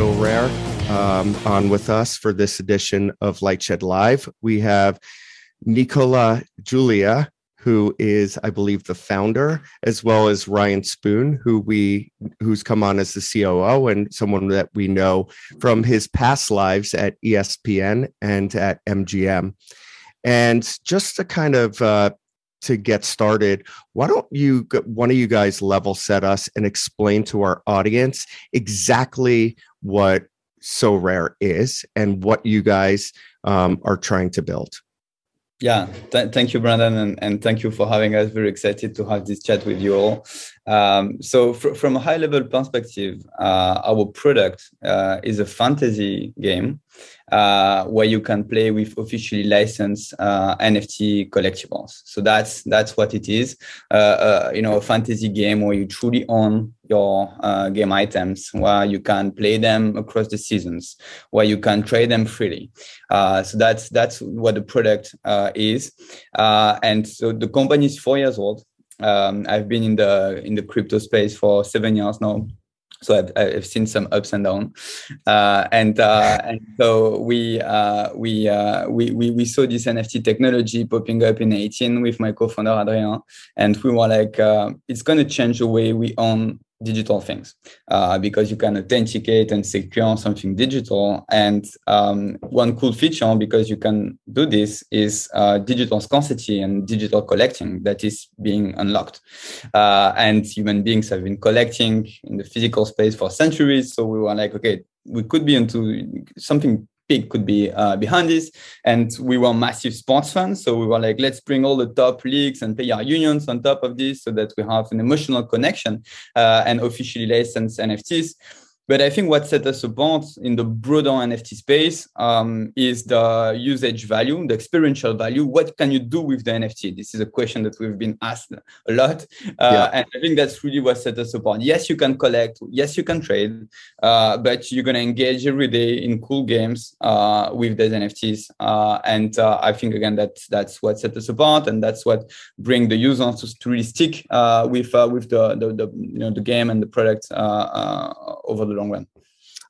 to have Sorare um, on with us for this edition of Lightshed Live. We have Nicolas Julia, who is, I believe, the founder, as well as Ryan Spoon, who we who's come on as the COO and someone that we know from his past lives at ESPN and at MGM. And just to kind of uh, to get started, why don't you one of you guys level set us and explain to our audience exactly what Sorare is and what you guys um, are trying to build? Yeah, th- thank you, Brandon, and, and thank you for having us. Very excited to have this chat with you all. Um, so, fr- from a high level perspective, uh, our product uh, is a fantasy game uh, where you can play with officially licensed uh, NFT collectibles. So that's that's what it is. Uh, uh, you know, a fantasy game where you truly own your uh, game items, where you can play them across the seasons, where you can trade them freely. So that's that's what the product is. and so the company is four years old. Um, I've been in the in the crypto space for seven years now so I've, I've seen some ups and downs, uh, and uh, and so we uh, we, uh, we we we saw this NFT technology popping up in 18 with my co-founder Adrien, and we were like, uh, it's going to change the way we own digital things uh, because you can authenticate and secure something digital. And um, one cool feature, because you can do this, is uh, digital scarcity and digital collecting that is being unlocked. Uh, and human beings have been collecting in the physical space for centuries. So we were like, okay, we could be into something big could be uh, behind this. And we were massive sports fans. So we were like, let's bring all the top leagues and player unions on top of this so that we have an emotional connection uh, and officially licensed NFTs. But I think what set us apart in the broader NFT space um, is the usage value, the experiential value. What can you do with the NFT? This is a question that we've been asked a lot. Uh, yeah. And I think that's really what set us apart. Yes, you can collect. Yes, you can trade. Uh, but you're going to engage every day in cool games uh, with those NFTs. Uh, and uh, I think, again, that, that's what set us apart. And that's what bring the users to, to really stick uh, with, with the, the, the, you know, the game and the product over the long run.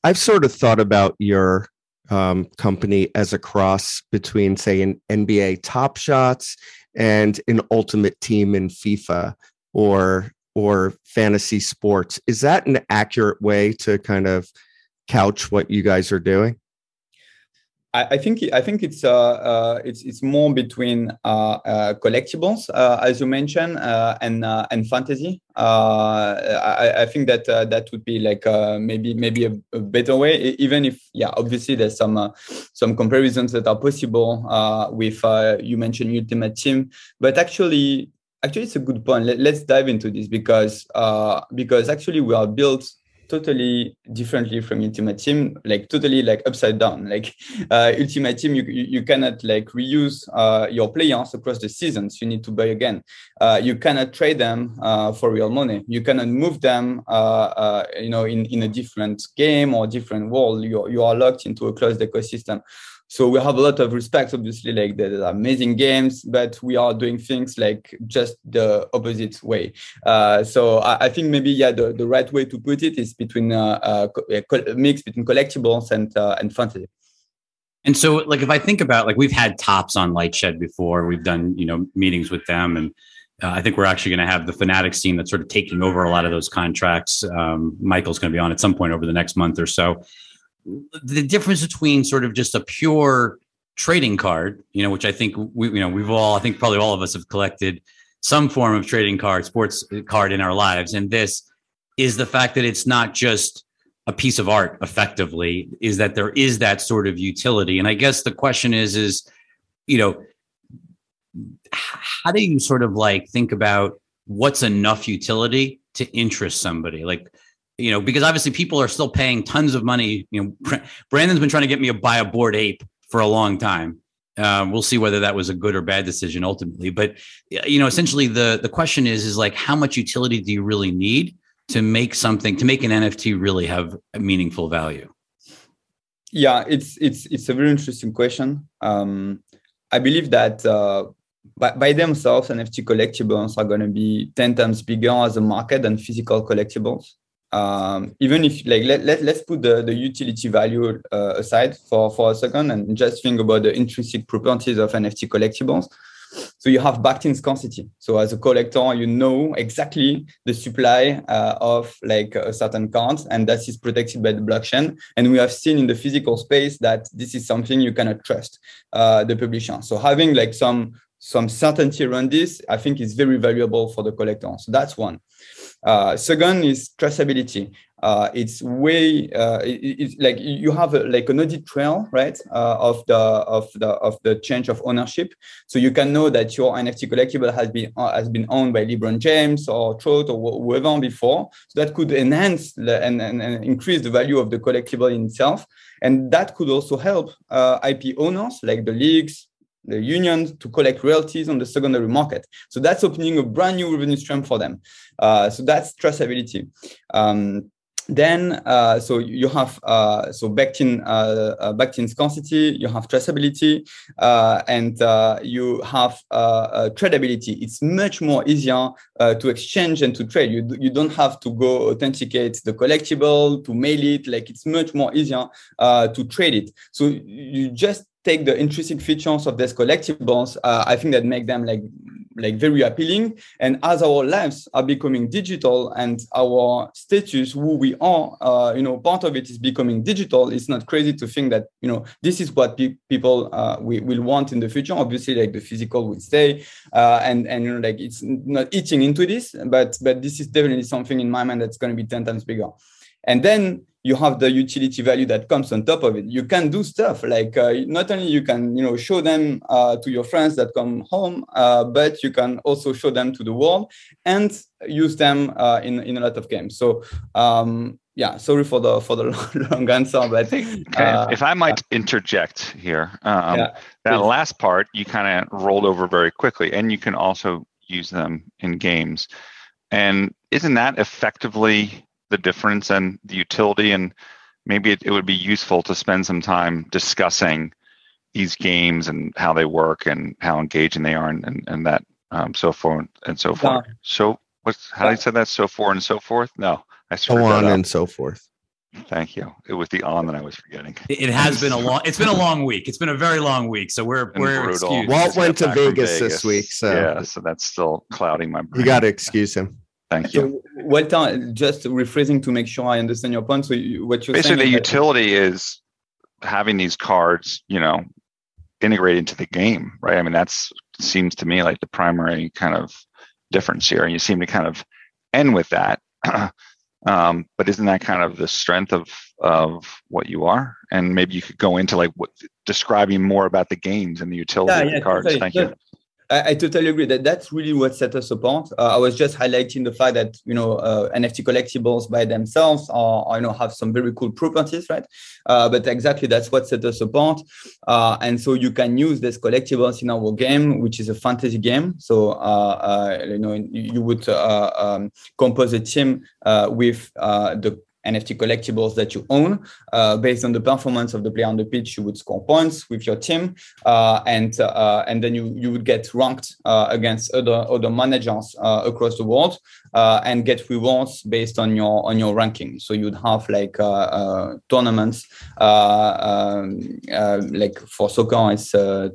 I've sort of thought about your um, company as a cross between, say, an NBA Top Shots and an Ultimate Team in FIFA or or fantasy sports. Is that an accurate way to kind of couch what you guys are doing? I, think I think it's uh, uh, it's it's more between uh, uh collectibles, uh, as you mentioned, uh, and and fantasy. I, I, think that that would be like maybe maybe a, a, better way. Even if yeah, obviously there's some some comparisons that are possible with you mentioned Ultimate Team, but actually actually it's a good point. Let, us dive into this because because actually we are built totally differently from Ultimate Team, like totally like upside down. Like uh, Ultimate Team, you, you, you cannot like reuse uh, your players across the seasons. You need to buy again. Uh, you cannot trade them uh, for real money. You cannot move them, uh, uh, you know, in, in a different game or different world. You, you are locked into a closed ecosystem so we have a lot of respect obviously like the amazing games but we are doing things like just the opposite way. Uh, so I, I, think maybe yeah the, the right way to put it is between uh, uh, a mix between collectibles and uh, and fantasy. And so like if i think about like we've had Topps on lightshed before. We've done you know meetings with them and uh, I think we're actually going to have the Fanatics team that's sort of taking over a lot of those contracts. Um, Michael's going to be on at some point over the next month or so the difference between sort of just a pure trading card, you know, which I think we, you know, we've all, I think probably all of us have collected some form of trading card, sports card in our lives. And this is the fact that it's not just a piece of art effectively, is that there is that sort of utility. And I guess the question is, is, you know, how do you sort of like think about what's enough utility to interest somebody? Like, you know, because obviously people are still paying tons of money. You know, Brandon's been trying to get me to buy a Bored Ape for a long time. Uh, we'll see whether that was a good or bad decision ultimately. But you know, essentially the the question is is like how much utility do you really need to make something to make an NFT really have meaningful value? Yeah, it's it's it's a very interesting question. Um, I believe that uh, by, by themselves, NFT collectibles are going to be ten times bigger as a market than physical collectibles. Um, even if like let, let, let's put the, the utility value uh, aside for, for a second and just think about the intrinsic properties of NFT collectibles. So you have backed-in scarcity. So as a collector, you know exactly the supply uh, of like a certain card, and that is protected by the blockchain. And we have seen in the physical space that this is something you cannot trust uh, the publisher. So having like some some certainty around this, I think is very valuable for the collector. So that's one. Uh, second is traceability. Uh, it's way uh, it, it's like you have a, like an audit trail, right, of the of the of the change of ownership. So you can know that your NFT collectible has been has been owned by LeBron James or Trout or whoever before. So that could enhance the, and, and, and increase the value of the collectible in itself, and that could also help IP owners like the leagues, the unions to collect royalties on the secondary market. So that's opening a brand new revenue stream for them. Uh, so that's traceability. Um, then uh, so you have uh, so backed in uh, uh scarcity you have traceability uh, and uh, you have tradability it's much more easier to exchange and to trade you, you don't have to go authenticate the collectible to mail it like it's much more easier to trade it so you just take the intrinsic features of these collectibles, uh, I think that make them like like very appealing. And as our lives are becoming digital and our status, who we are, uh, you know, part of it is becoming digital. It's not crazy to think that you know this is what pe- people uh, we will want in the future. Obviously, like the physical will stay, uh, and and you know, like it's not eating into this, but but this is definitely something in my mind that's going to be ten times bigger. And then you have the utility value that comes on top of it you can do stuff like uh, not only you can you know show them uh, to your friends that come home uh, but you can also show them to the world and use them uh, in in a lot of games so um, yeah sorry for the for the long answer but okay. Uh, if i might interject here um, yeah, that please. last part you kind of rolled over very quickly and you can also use them in games and isn't that effectively the difference and the utility and maybe it, it would be useful to spend some time discussing these games and how they work and how engaging they are and, and, and that um, so forth and so forth. Yeah. So what's how do you say that? So forth and so forth? No, I so on and so forth. Thank you. It was the on that I was forgetting. It has been a long. It's been a long week. It's been a very long week. So we're we're brutal. excused. Walt went to Vegas, Vegas, this week, so yeah. So that's still clouding my brain. You got to excuse him. Thank you. So, Walter, just rephrasing to make sure I understand your point. So, you, what you're basically saying the utility is having these cards, you know, integrated into the game, right? I mean, that's seems to me like the primary kind of difference here, and you seem to kind of end with that. um, but isn't that kind of the strength of of what you are? And maybe you could go into like what describing more about the games and the utility yeah, of the cards. Thank you. I, I, totally agree that that's really what set us apart. Uh, I was just highlighting the fact that you know uh, NFT collectibles by themselves are, are, you know have some very cool properties, right? Uh, but exactly that's what set us apart. Uh, and so you can use these collectibles in our game, which is a fantasy game. So uh, uh, you know you would um, compose a team with the NFT collectibles that you own. Uh, based on the performance of the player on the pitch, you would score points with your team, uh, and uh, and then you you would get ranked uh, against other other managers uh, across the world uh, and get rewards based on your on your ranking. So you'd have like tournaments, um, like for soccer, it's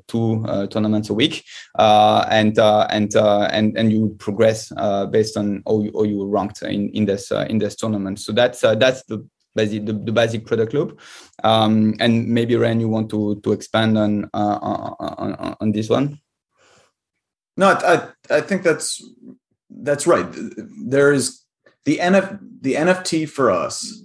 two tournaments a week, and and and and you would progress based on how you, how you ranked in in this in this tournament. So that's that's the basic the, the basic product loop. Um, and maybe Ren, you want to to expand on uh, on, on this one? No, I I think that's that's right. There is the NF the NFT for us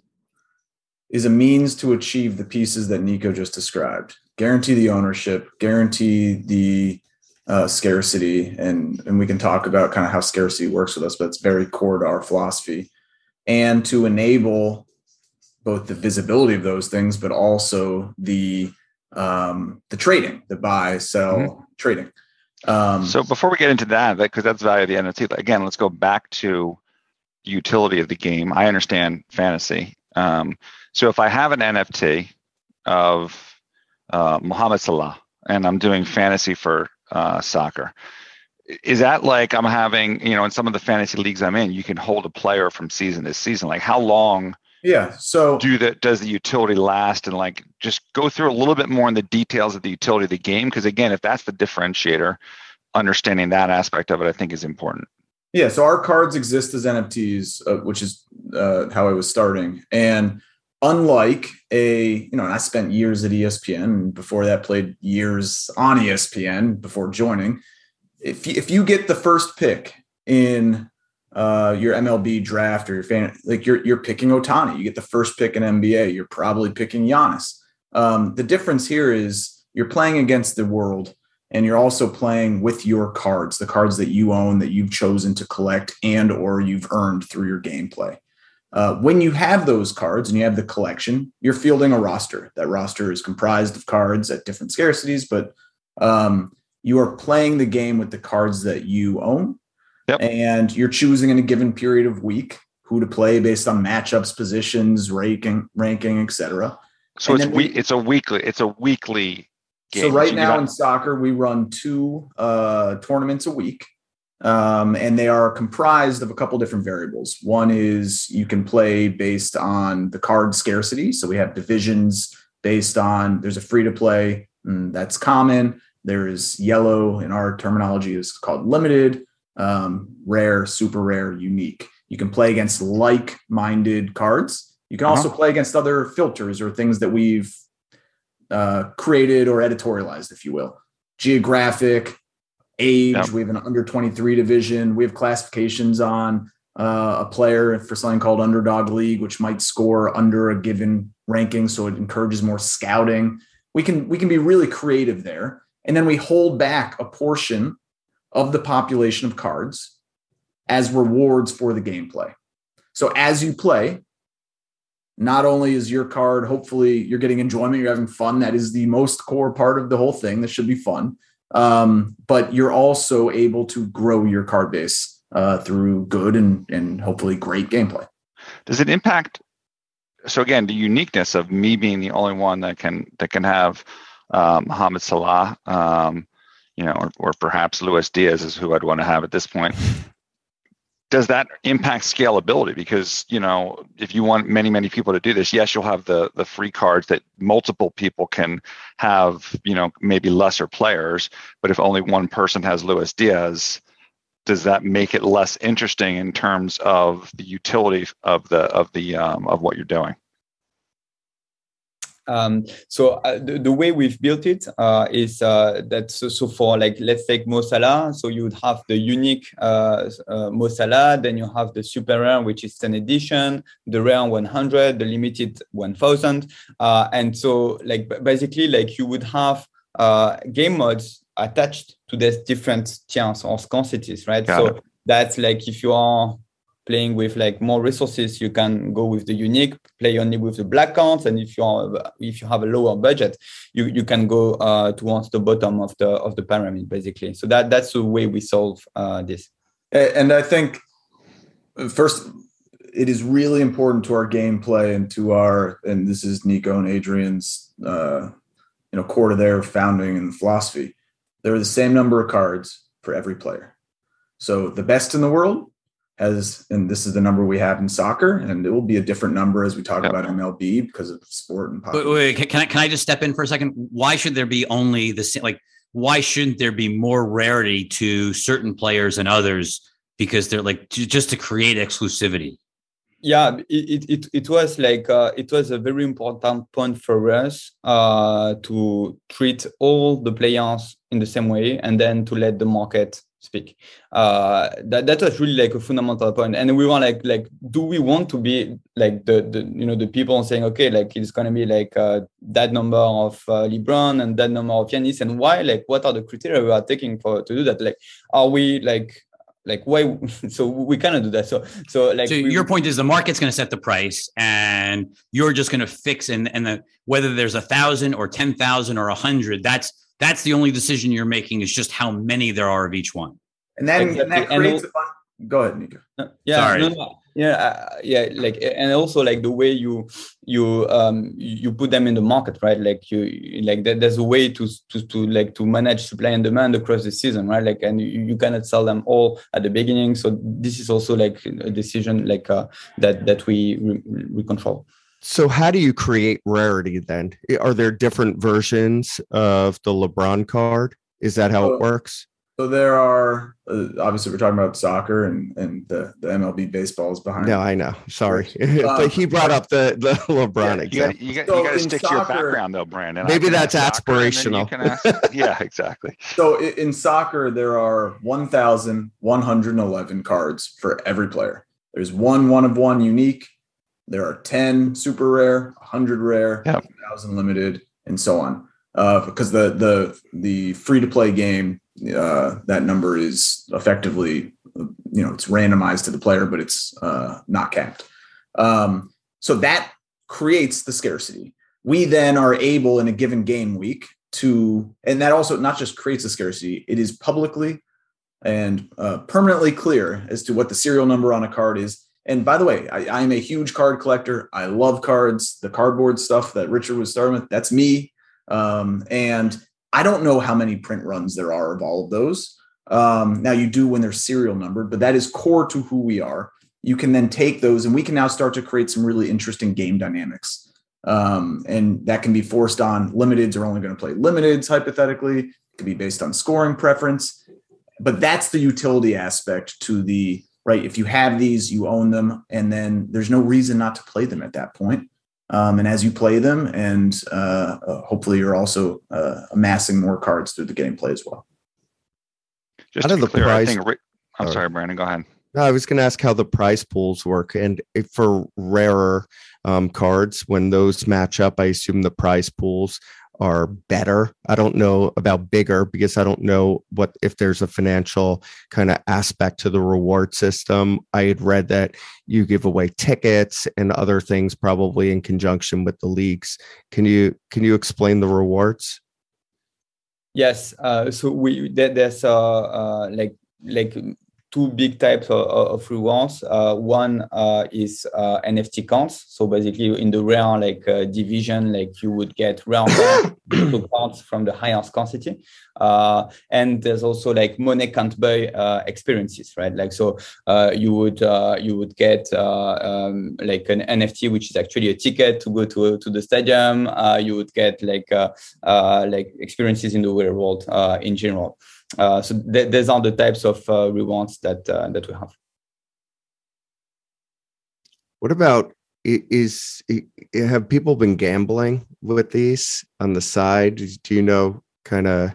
is a means to achieve the pieces that Nico just described. Guarantee the ownership, guarantee the uh, scarcity, and and we can talk about kind of how scarcity works with us, but it's very core to our philosophy and to enable both the visibility of those things, but also the um, the trading, the buy, sell, mm-hmm. trading. Um, so before we get into that, because that's value of the NFT. Again, let's go back to utility of the game. I understand fantasy. Um, so if I have an NFT of uh, Mohamed Salah and I'm doing fantasy for uh, soccer, is that like I'm having, you know, in some of the fantasy leagues I'm in, you can hold a player from season to season. Like how long yeah. So do that does the utility last and like just go through a little bit more in the details of the utility of the game? Because again, if that's the differentiator, understanding that aspect of it, I think is important. Yeah. So our cards exist as NFTs, uh, which is uh, how I was starting. And unlike a, you know, I spent years at ESPN and before that played years on ESPN before joining. If you, if you get the first pick in uh, your MLB draft or your fan, like you're you're picking Ohtani, You get the first pick in NBA. You're probably picking Giannis. Um, the difference here is you're playing against the world, and you're also playing with your cards, the cards that you own that you've chosen to collect and or you've earned through your gameplay. Uh, when you have those cards and you have the collection, you're fielding a roster. That roster is comprised of cards at different scarcities, but um, you are playing the game with the cards that you own Yep. And you're choosing in a given period of week who to play based on matchups, positions, ranking, ranking, etc. So and it's we, it's a weekly it's a weekly game. So right so now in soccer we run two uh, tournaments a week. Um, and they are comprised of a couple different variables. One is you can play based on the card scarcity. So we have divisions based on there's a free to play mm, that's common. There is yellow in our terminology is called limited um, rare, super rare, unique. You can play against like minded cards. You can uh-huh. also play against other filters or things that we've uh, created or editorialized, if you will. Geographic, age, yep. we have an under 23 division. We have classifications on uh, a player for something called Underdog League, which might score under a given ranking. So it encourages more scouting. We can we can be really creative there. And then we hold back a portion of the population of cards as rewards for the gameplay. So as you play, not only is your card, hopefully you're getting enjoyment, you're having fun. That is the most core part of the whole thing. That should be fun. Um, but you're also able to grow your card base uh, through good and, and hopefully great gameplay. Does it impact? So again, the uniqueness of me being the only one that can that can have um, Mohamed Salah um, you know, or, or perhaps Luis Diaz is who I'd want to have at this point. Does that impact scalability? Because you know, if you want many many people to do this, yes, you'll have the the free cards that multiple people can have. You know, maybe lesser players, but if only one person has Luis Diaz, does that make it less interesting in terms of the utility of the of the um, of what you're doing? Um, so uh, the, the, way we've built it uh, is uh, that so, so, for like let's take Mo Salah. So you would have the unique uh, uh, Mo Salah, then you have the super rare, which is 10 edition, the rare 100, the limited 1000, uh, and so like basically like you would have game modes attached to these different tiers or scarcities, right? Got so it. that's like if you are playing with like more resources, you can go with the unique, play only with the black cards, and if you are if you have a lower budget, you you can go uh, towards the bottom of the of the pyramid basically. So that that's the way we solve uh, this. And I think first, it is really important to our gameplay and to our and this is Nico and Adrien's uh, you know core to their founding and philosophy. There are the same number of cards for every player. So the best in the world as and this is the number we have in soccer and it will be a different number as we talk yep. about mlb because of sport and wait, wait, wait, can, I, can i just step in for a second why should there be only the same like why shouldn't there be more rarity to certain players and others because they're like just to create exclusivity yeah it, it, it was like uh, it was a very important point for us uh, to treat all the players in the same way and then to let the market speak. Uh that that was really like a fundamental point. And we want like like do we want to be like the the you know the people saying okay like it's going to be like uh, that number of uh, lebron and that number of Giannis and why like what are the criteria we are taking for to do that? Like are we like like why so we cannot do that. So so like so we, your point is the market's going to set the price and you're just going to fix and and the whether there's a thousand or ten thousand or a hundred that's that's the only decision you're making is just how many there are of each one. And then exactly. and that creates and a fun. Go ahead, Nico. Yeah, Sorry. No, no. yeah uh, yeah like and also like the way you you um you put them in the market right like you like there's a way to to, to like to manage supply and demand across the season right like and you, you cannot sell them all at the beginning so this is also like a decision like uh, that that we we control so how do you create rarity then are there different versions of the lebron card is that how it works so there are uh, obviously we're talking about soccer and and the, the MLB baseball is behind. No, I know. Sorry, um, but he brought up the the LeBron yeah, example. You got, you got, to stick soccer, to your background though, Brandon. Maybe that's aspirational. Ask, yeah, exactly. So in soccer, there are 1,111 cards for every player. There's one one of one unique. There are 10 super rare, 100 rare, yep. 1,000 limited, and so on. Uh, because the the the free to play game uh, that number is effectively, you know, it's randomized to the player, but it's uh, not capped. Um, so that creates the scarcity. We then are able in a given game week to, and that also not just creates the scarcity, it is publicly and uh, permanently clear as to what the serial number on a card is. And by the way, I, am a huge card collector. I love cards, the cardboard stuff that Richard was starting with. That's me. Um, and I don't know how many print runs there are of all of those. Um, now you do when they're serial numbered, but that is core to who we are. You can then take those and we can now start to create some really interesting game dynamics. Um, and that can be forced on limiteds are only going to play limiteds hypothetically. It could be based on scoring preference. But that's the utility aspect to the right. If you have these, you own them, and then there's no reason not to play them at that point. Um, and as you play them, and uh, uh, hopefully you're also uh, amassing more cards through the game play as well. Just How to the clear, prize? I think, I'm sorry, Brandon. Go ahead. No, I was going to ask how the prize pools work, and for rarer um, cards, when those match up, I assume the prize pools are better. I don't know about bigger because I don't know what if there's a financial kind of aspect to the reward system. I had read that you give away tickets and other things probably in conjunction with the leagues. Can you can you explain the rewards? Yes, uh, so we there's uh, uh, like like two big types of, of rewards. Uh, one uh, is uh, NFT counts. So basically, in the rare like uh, division, like you would get rare counts from the higher scarcity. Uh, and there's also like money can't buy uh, experiences, right? Like so, you would you would get um, like an NFT, which is actually a ticket to go to to the stadium. you would get like like experiences in the real world in general. Uh, so th- these are the types of uh, rewards that uh, that we have. What about is have people been gambling with these on the side? Do you know kind of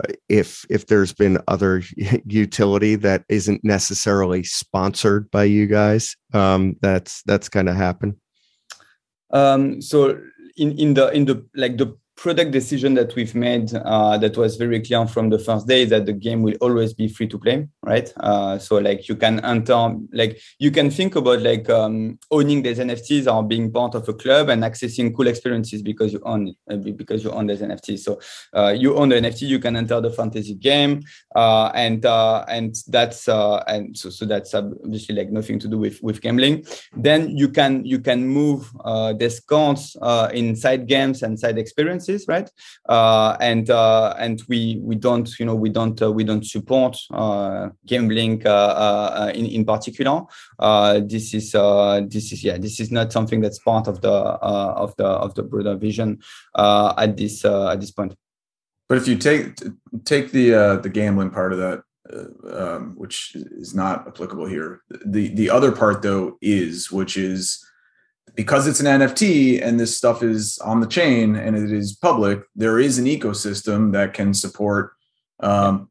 uh, if if there's been other utility that isn't necessarily sponsored by you guys um, that's that's kind of happened? Um, so in in the in the like the product decision that we've made uh, that was very clear from the first day that the game will always be free to play right? Uh, so like you can enter like you can think about like um, owning these nfts or being part of a club and accessing cool experiences because you own uh, because you own these nfts so uh, you own the nft you can enter the fantasy game uh, and uh, and that's and so, so that's obviously like nothing to do with with gambling. Then you can you can move these cards inside games and side experiences right? Uh, and uh, and we we don't you know we don't uh, we don't support gambling in in particular. this is this is yeah this is not something that's part of the of the of the broader vision at this at this point. But if you take take the uh, the gambling part of that, uh, um, which is not applicable here, the the other part though is which is because it's an NFT and this stuff is on the chain and it is public, there is an ecosystem that can support um,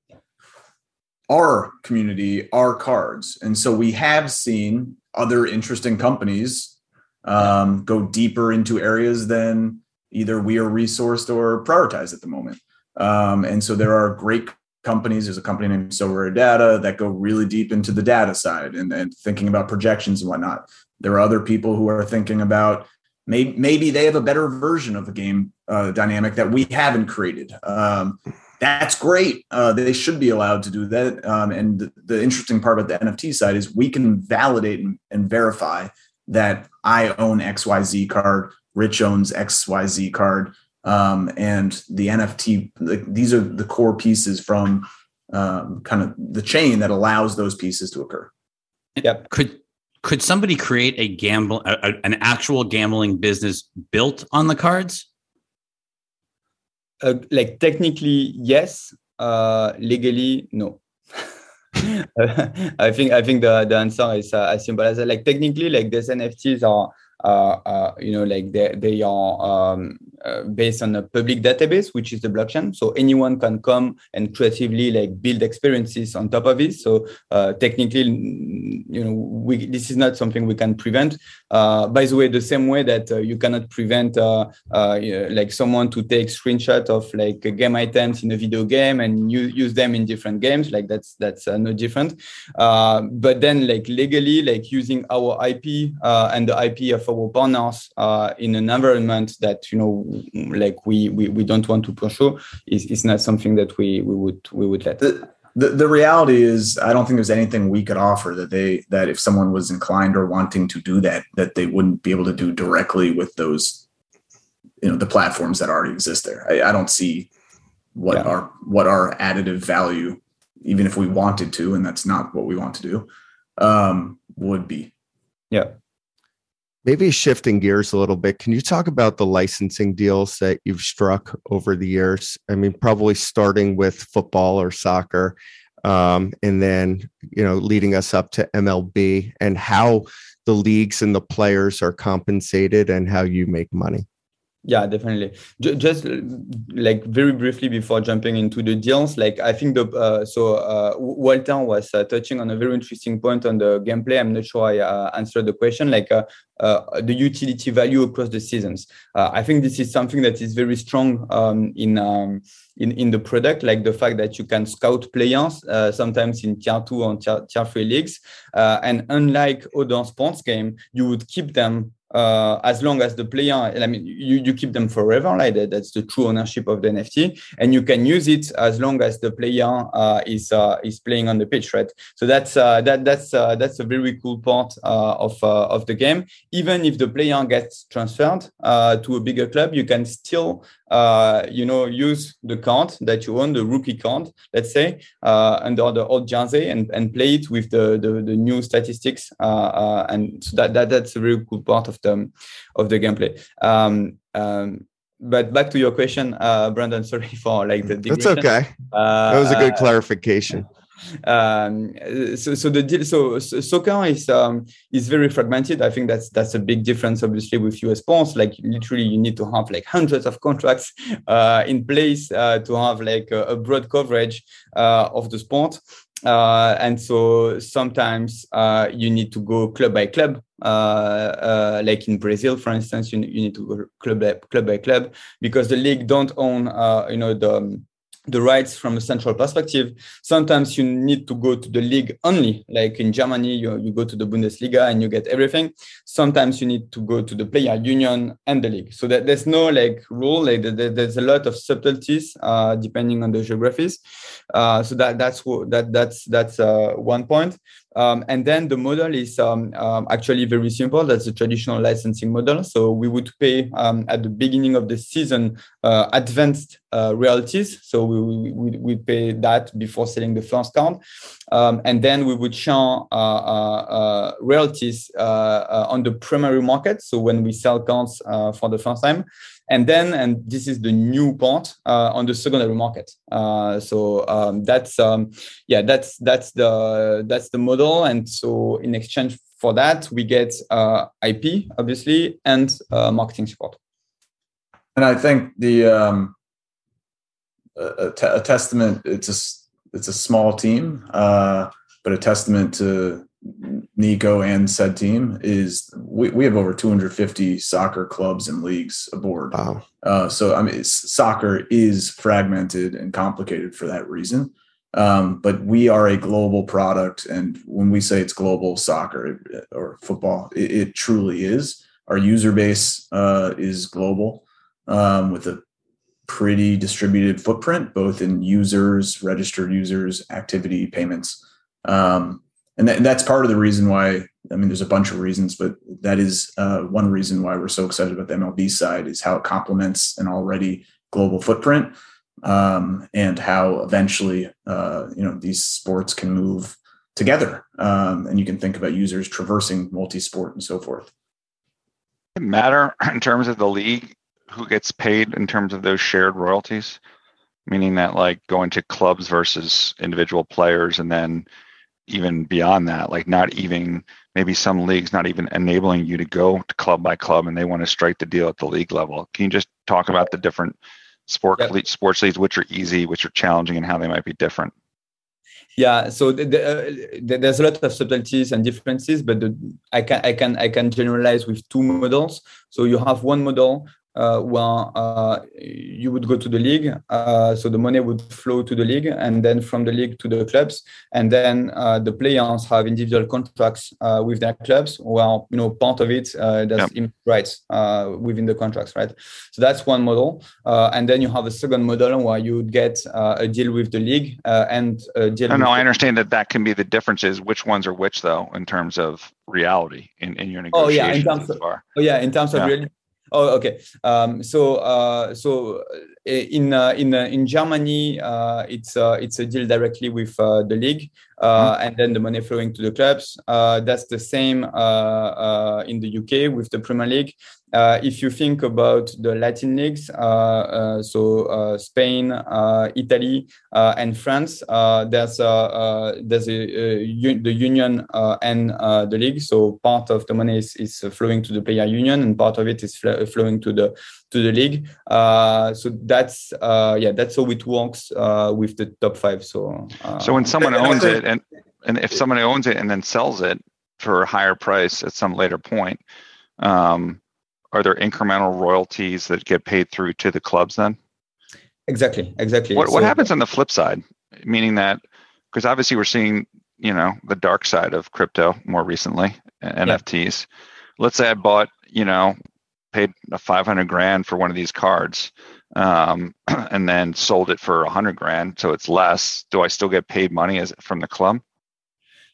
our community, our cards. And so we have seen other interesting companies um, go deeper into areas than either we are resourced or prioritized at the moment. Um, and so there are great companies. There's a company named Sorare Data that go really deep into the data side and, and thinking about projections and whatnot. There are other people who are thinking about maybe maybe they have a better version of the game uh, dynamic that we haven't created. Um, that's great. Uh, they should be allowed to do that. Um, and the, the, interesting part about the NFT side is we can validate and, and verify that I own XYZ card, Rich owns XYZ card. Um, and the NFT, like, these are the core pieces from um, kind of the chain that allows those pieces to occur. Yep. Could could somebody create a gamble, a, an actual gambling business built on the cards? Uh, like technically, yes. Uh, legally, no. I think I think the, the answer is uh, as simple as that. Like technically, like these NFTs are uh, uh, you know, like they, they are um, uh, based on a public database, which is the blockchain. So anyone can come and creatively like build experiences on top of it. So uh, technically, you know, we, this is not something we can prevent. Uh, by the way, the same way that you cannot prevent like someone to take screenshot of like game items in a video game and you use them in different games, like that's that's no different. but then like legally, like using our IP and the IP of our partners uh, in an environment that you know like we we, we don't want to pursue is, is not something that we we would we would let. The, the, the reality is i don't think there's anything we could offer that they that if someone was inclined or wanting to do that that they wouldn't be able to do directly with those you know the platforms that already exist there. I, I don't see what yeah. our what our additive value even if we wanted to and that's not what we want to do um would be. Yeah Maybe shifting gears a little bit, can you talk about the licensing deals that you've struck over the years? I mean, probably starting with football or soccer, um, and then you know, leading us up to MLB, and how the leagues and the players are compensated, and how you make money yeah definitely. Just like very briefly before jumping into the deals like i think the uh, so uh, walter was uh, touching on a very interesting point on the gameplay. I'm not sure i uh, answered the question like uh, uh, the utility value across the seasons. I think this is something that is very strong um, in um, in, in the product, like the fact that you can scout players sometimes in tier two or tier, tier three leagues. and unlike other sports game, you would keep them uh, as long as the player, I mean, you, you keep them forever, like that, that's the true ownership of the NFT, and you can use it as long as the player uh, is uh, is playing on the pitch, right? So that's uh, that that's uh, that's a very cool part uh, of of the game. Even if the player gets transferred to a bigger club, you can still uh, you know, use the card that you own, the rookie card, let's say, uh, under the old jersey and, and play it with the, the, the new statistics. Uh, uh and so that, that, that's a very cool part of the, of the gameplay. Um, um, but back to your question, uh, Brandon, sorry for like the digression. That's okay. that was a good clarification um, so, so the deal, so, so soccer is um, is very fragmented. I think that's that's a big difference, obviously, with US sports. Like literally, you need to have like hundreds of contracts uh, in place uh, to have like a, a broad coverage uh, of the sport. Uh, and so sometimes uh, you need to go club by club. Uh, uh like in Brazil, for instance, you, you need to go club by club by club because the league don't own, uh, you know, the um, the rights from a central perspective. Sometimes you need to go to the league only, like in Germany, you, you go to the Bundesliga and you get everything. Sometimes you need to go to the player union and the league. So that there's no like rule, like there's a lot of subtleties uh, depending on the geographies. Uh, so that that's that that's that's uh, one point. Um, and then the model is um, um, actually very simple. That's the traditional licensing model. So we would pay um, at the beginning of the season uh, advanced uh, royalties. So we, we, we pay that before selling the first card. Um, and then we would share uh, uh, uh royalties uh, on the primary market. So when we sell cards for the first time and then and this is the new part uh, on the secondary market. Uh, so um, that's um, yeah that's that's the that's the model. And so in exchange for that we get uh, ip obviously and uh, marketing support. And i think the um, a, a, testament it's a it's a small team uh, but a testament to Nico and said team is we, we have over 250 soccer clubs and leagues aboard. Wow. Uh, so I mean, soccer is fragmented and complicated for that reason. Um, but we are a global product, and when we say it's global soccer or football, it, it truly is. Our user base uh, is global, um, with a pretty distributed footprint, both in users, registered users, activity payments. Um, and, that, that's part of the reason why, I mean, there's a bunch of reasons, but that is uh, one reason why we're so excited about the MLB side is how it complements an already global footprint um, and how eventually, uh, you know, these sports can move together. Um, and you can think about users traversing multi-sport and so forth. It matter in terms of the league who gets paid in terms of those shared royalties, meaning that like going to clubs versus individual players, and then even beyond that, like not even maybe some leagues not even enabling you to go to club by club, and they want to strike the deal at the league level. Can you just talk about the different sport yep. sports leagues, which are easy, which are challenging, and how they might be different? yeah so the, the, uh, there's a lot of subtleties and differences but the, i can i can i can generalize with two models so you have one model uh, where uh, you would go to the league. Uh, so the money would flow to the league and then from the league to the clubs. And then uh, the players have individual contracts uh, with their clubs where, you know, part of it uh, that's yep. rights within the contracts, right? So that's one model. and then you have a second model where you would get a deal with the league and a deal. No, no, I understand that that can be the differences. Which ones are which though, in terms of reality in, in your negotiations? Oh yeah, in terms of, oh, yeah, in terms of reality Oh, okay. Um, so, uh, so uh, in uh, in uh, in Germany, uh, it's uh, it's a deal directly with the league, mm-hmm. and then the money flowing to the clubs. that's the same in the UK with the Premier League. Uh, if you think about the Latin leagues, uh, uh, so uh, Spain, uh, Italy, uh, and France, there's there's a, the union and the league. So part of the money is, is flowing to the player union, and part of it is fl- flowing to the to the league. so that's yeah, that's how it works with the top five. So so when someone owns it, and and if someone owns it and then sells it for a higher price at some later point. Um, are there incremental royalties that get paid through to the clubs then? Exactly, exactly. What, so, what happens on the flip side? Meaning that, because obviously we're seeing, you know, the dark side of crypto more recently, yeah. NFTs. Let's say I bought, you know, paid a 500 grand for one of these cards um, and then sold it for 100 grand so it's less do i still get paid money as from the club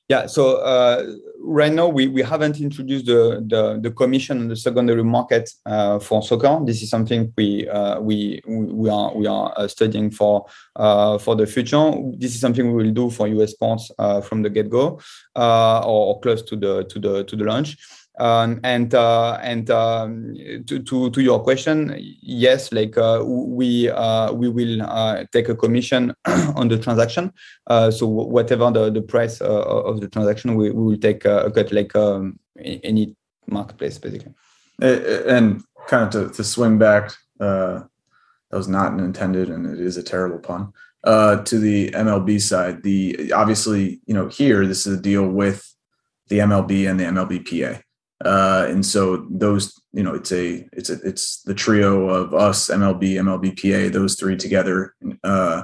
yeah, so uh, right now we, we haven't introduced the, the, the commission on the secondary market uh, for soccer. This is something we uh, we we are we are uh, studying for uh, for the future. This is something we will do for US sports uh, from the get go or, or, close to the to the to the launch. Um, and uh, and um, to, to, to your question, yes, like uh, we uh, we will uh, take a commission on the transaction. Uh, so whatever the, the price uh, of the transaction, we, we will take a cut like um, any marketplace basically. And kind of to, to swing back, that was not intended, and it is a terrible pun. to the MLB side, the obviously you know here this is a deal with the MLB and the MLBPA. Uh, and so those, you know, it's a it's a it's the trio of us, MLB, MLBPA, those three together. Uh,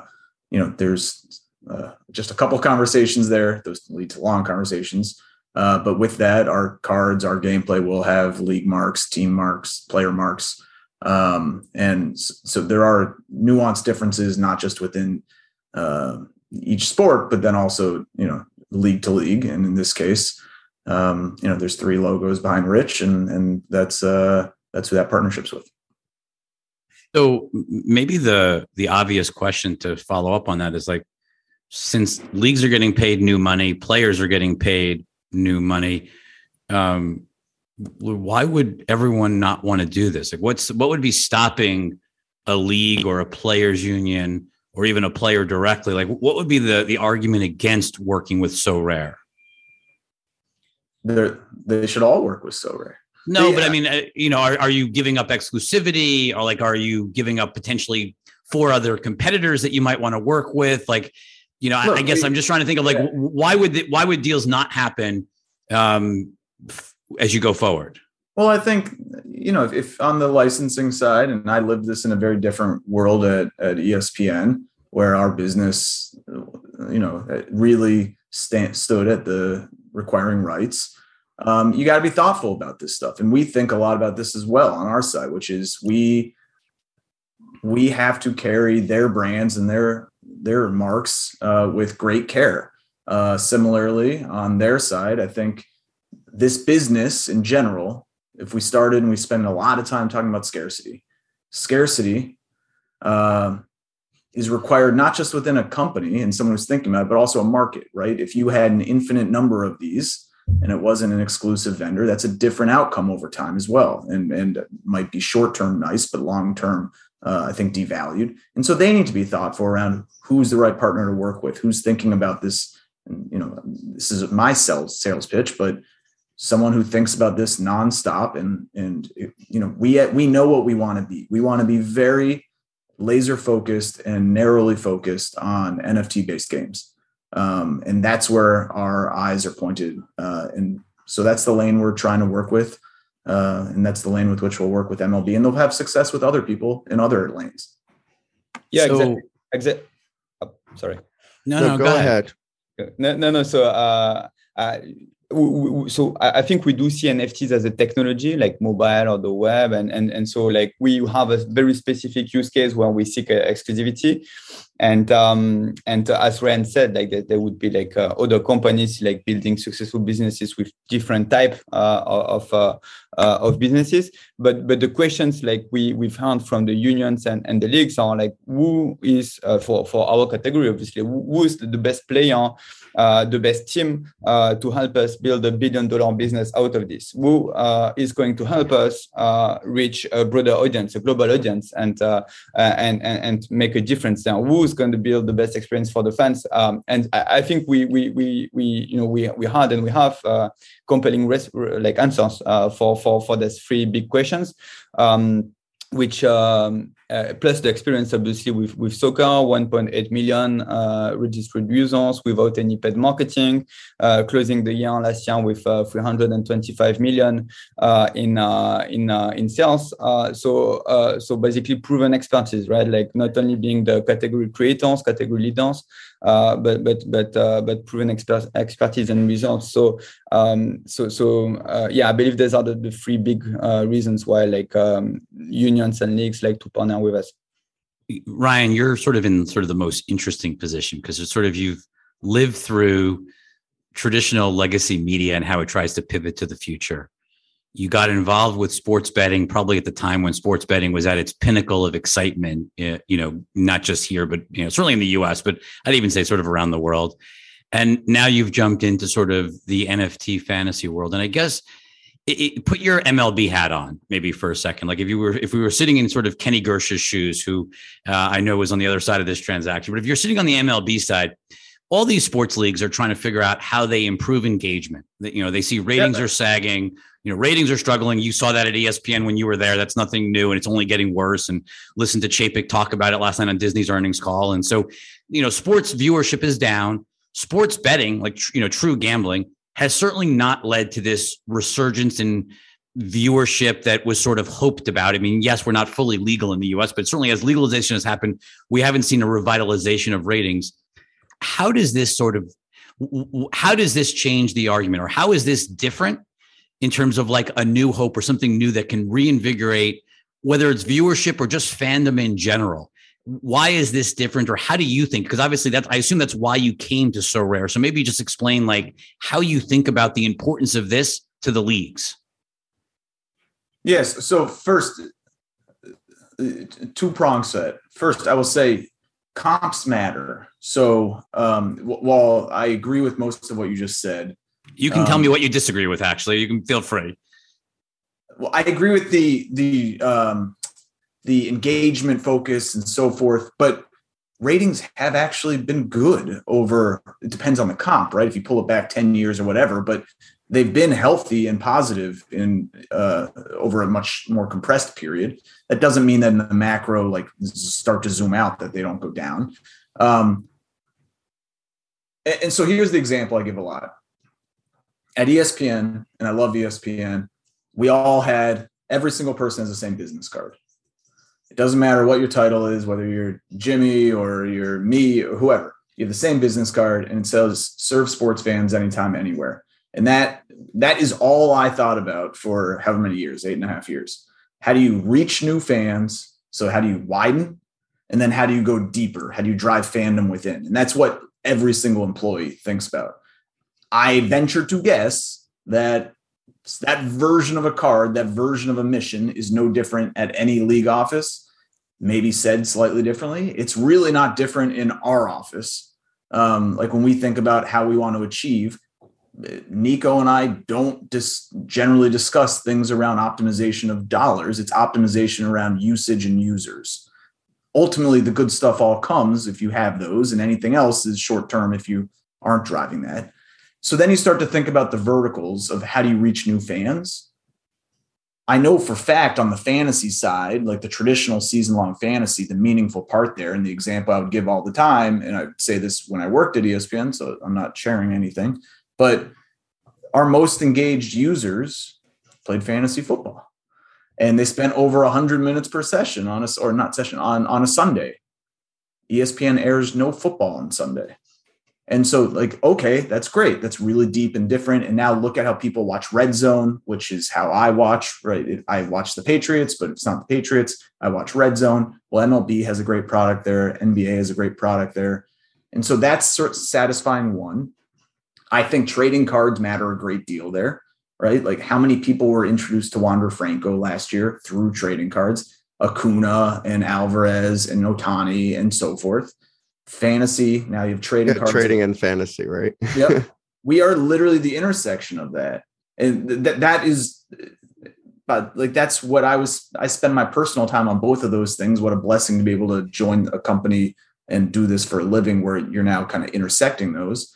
you know, there's uh, just a couple conversations there. Those lead to long conversations. Uh, but with that, our cards, our gameplay will have league marks, team marks, player marks. Um, and so there are nuanced differences, not just within uh, each sport, but then also, you know, league to league. And in this case, um, you know, there's three logos behind Rich, and and that's uh, that's who that partnership's with. So maybe the the obvious question to follow up on that is like, since leagues are getting paid new money, players are getting paid new money. Um, why would everyone not want to do this? Like, what's what would be stopping a league or a players union or even a player directly? Like, what would be the the argument against working with Sorare? They they should all work with Sorare. No, yeah. but I mean, uh, you know, are, are you giving up exclusivity or like, are you giving up potentially four other competitors that you might want to work with? Like, you know, Look, I, I, guess we, I'm just trying to think of like, yeah. why would, the, why would deals not happen um, as you go forward? Well, I think, you know, if, if, on the licensing side, and I lived this in a very different world at, at ESPN, where our business, you know, really stand, stood at the requiring rights um, you got to be thoughtful about this stuff and we think a lot about this as well on our side which is we we have to carry their brands and their their marks uh, with great care. Uh, similarly, on their side, I think this business in general, if we started and we spend a lot of time talking about scarcity, scarcity uh, is required not just within a company and someone who's thinking about it, but also a market, right? If you had an infinite number of these and it wasn't an exclusive vendor, that's a different outcome over time as well. And, and might be short term nice, but long term, uh, I think devalued. And so they need to be thoughtful around who's the right partner to work with, who's thinking about this. And, you know, this is my sales sales pitch, but someone who thinks about this nonstop and and you know we we know what we want to be. We want to be very laser focused and narrowly focused on NFT based games. Um, and that's where our eyes are pointed. Uh, and so that's the lane we're trying to work with. Uh, and that's the lane with which we'll work with MLB, and they'll have success with other people in other lanes. Yeah, so, exactly. Oh, sorry. No, no, no go, go ahead. ahead. No, no, no. So, uh, uh so I think we do see NFTs as a technology like mobile or the web, and and and so like we have a very specific use case where we seek exclusivity, and um and as Ryan said, like there would be like uh, other companies like building successful businesses with different type uh, of uh, uh, of businesses, but but the questions like we we've heard from the unions and, and the leagues are like who is uh, for for our category obviously who is the best player uh, the best team uh, to help us build a billion dollar business out of this? Who uh, is going to help us uh, reach a broader audience, a global audience, and, uh, and, and, and make a difference there? Who's going to build the best experience for the fans? Um, and I, I, think we, we, we, we, you know, we, we had and we have compelling res- like answers for, for, for these three big questions. Um, which um, uh, plus the experience obviously with, with soccer 1.8 million uh, registered users without any paid marketing uh, closing the year last year with uh, 325 million uh, in uh, in in sales. So so basically proven expertise right? Like not only being the category creators category leaders but but but but proven expert, expertise and results so um, so so yeah i believe those are the, the three big reasons why like um, unions and leagues like to partner with us. Ryan, you're sort of in sort of the most interesting position because it's sort of you've lived through traditional legacy media and how it tries to pivot to the future. You got involved with sports betting probably at the time when sports betting was at its pinnacle of excitement, eh, you know, not just here, but you know, certainly in the US, but I'd even say sort of around the world. And now you've jumped into sort of the NFT fantasy world. And I guess it, it, put your MLB hat on maybe for a second. Like if you were if we were sitting in sort of Kenny Gersh's shoes, who uh, I know was on the other side of this transaction, but if you're sitting on the MLB side, all these sports leagues are trying to figure out how they improve engagement. That you know they see ratings are sagging, you know ratings are struggling. You saw that at ESPN when you were there. That's nothing new, and it's only getting worse. And listen to Chapek talk about it last night on Disney's earnings call. And so you know sports viewership is down. Sports betting, like you know true gambling, has certainly not led to this resurgence in viewership that was sort of hoped about. I mean, yes, we're not fully legal in the US, but certainly as legalization has happened, we haven't seen a revitalization of ratings. How does this sort of how does this change the argument? Or how is this different in terms of like a new hope or something new that can reinvigorate whether it's viewership or just fandom in general? why is this different or how do you think? Because obviously that i assume that's why you came to Sorare. So maybe just explain like how you think about the importance of this to the leagues. Yes. So first uh, uh, two prong set. First i will say comps matter so um, while i agree with most of what you just said you can um, tell me um, what you disagree with actually you can feel free well i agree with the the um, the engagement focus and so forth. But ratings have actually been good over it depends on the comp, right? If you pull it back 10 years or whatever, but they've been healthy and positive in uh, over a much more compressed period. That doesn't mean that in the macro, like start to zoom out, that they don't go down. Um, and, and so here's the example I give a lot. At ESPN, and I love ESPN, we all had every single person has the same business card. It doesn't matter what your title is, whether you're Jimmy or you're me or whoever. You have the same business card and it says serve sports fans anytime, anywhere. And that that is all I thought about for however many years, eight and a half years. How do you reach new fans, So how do you widen? And then how do you go deeper? How do you drive fandom within? And that's what every single employee thinks about. I venture to guess that that version of a card, that version of a mission is no different at any league office, maybe said slightly differently. It's really not different in our office. Um, like when we think about how we want to achieve, Nico and I don't dis- generally discuss things around optimization of dollars. It's optimization around usage and users. Ultimately, the good stuff all comes if you have those, and anything else is short term if you aren't driving that. So then you start to think about the verticals of how do you reach new fans. I know for fact on the fantasy side, like the traditional season long fantasy, the meaningful part there, and the example I would give all the time, and I say this when I worked at ESPN, so I'm not sharing anything but our most engaged users played fantasy football. And they spent over 100 minutes per session on a or not session on on a sunday. Espn airs no football on sunday. And so like okay that's great. That's really deep and different. And now look at how people watch red zone which is how i watch right? I watch the patriots but it's not the patriots. I watch red zone. Well mlb has a great product there. Nba has a great product there. And so that's sort of satisfying one I think trading cards matter a great deal there, right? Like how many people were introduced to Wander Franco last year through trading cards, Acuna and Alvarez and Ohtani and so forth. Fantasy, now you have trading yeah, cards. Trading and fantasy, right? yep. We are literally the intersection of that. And that that is but like that's what I was I spend my personal time on both of those things. What a blessing to be able to join a company and do this for a living where you're now kind of intersecting those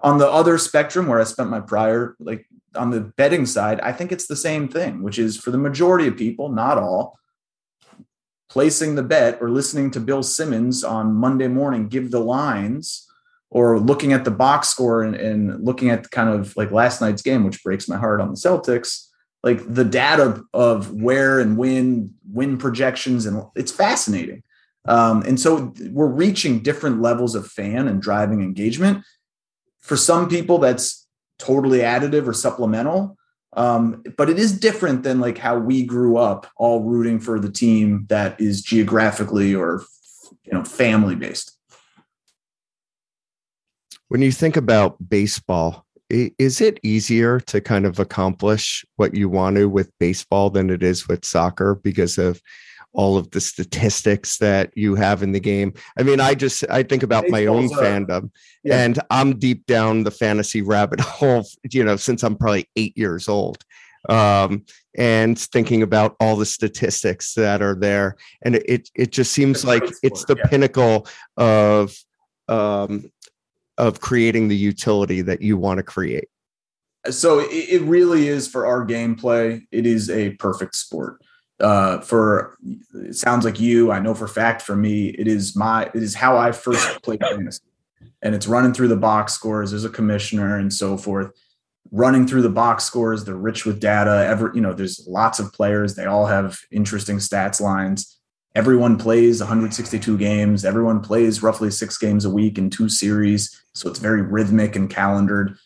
on the other spectrum where I spent my prior, like on the betting side, I think it's the same thing, which is for the majority of people, not all, placing the bet or listening to Bill Simmons on Monday morning give the lines or looking at the box score and, and looking at kind of like last night's game, which breaks my heart on the Celtics, like the data of where and when win projections, and it's fascinating. Um, and so we're reaching different levels of fan and driving engagement for some people, that's totally additive or supplemental. Um, but it is different than like how we grew up, all rooting for the team that is geographically or you know family based. When you think about baseball, is it easier to kind of accomplish what you want to with baseball than it is with soccer because of all of the statistics that you have in the game. I mean, I just I think about my own fandom, yeah. and I'm deep down the fantasy rabbit hole. You know, since I'm probably eight years old, um, and thinking about all the statistics that are there, and it it just seems like it's the yeah. pinnacle of um, of creating the utility that you want to create. So it really is for our gameplay. It is a perfect sport uh, for it sounds like you. I know for fact for me, it is my it is how I first played fantasy, and it's running through the box scores. There's a commissioner and so forth. Running through the box scores, they're rich with data. Ever, you know, there's lots of players. They all have interesting stats lines. Everyone plays 162 games. Everyone plays roughly six games a week in two series. So it's very rhythmic and calendared.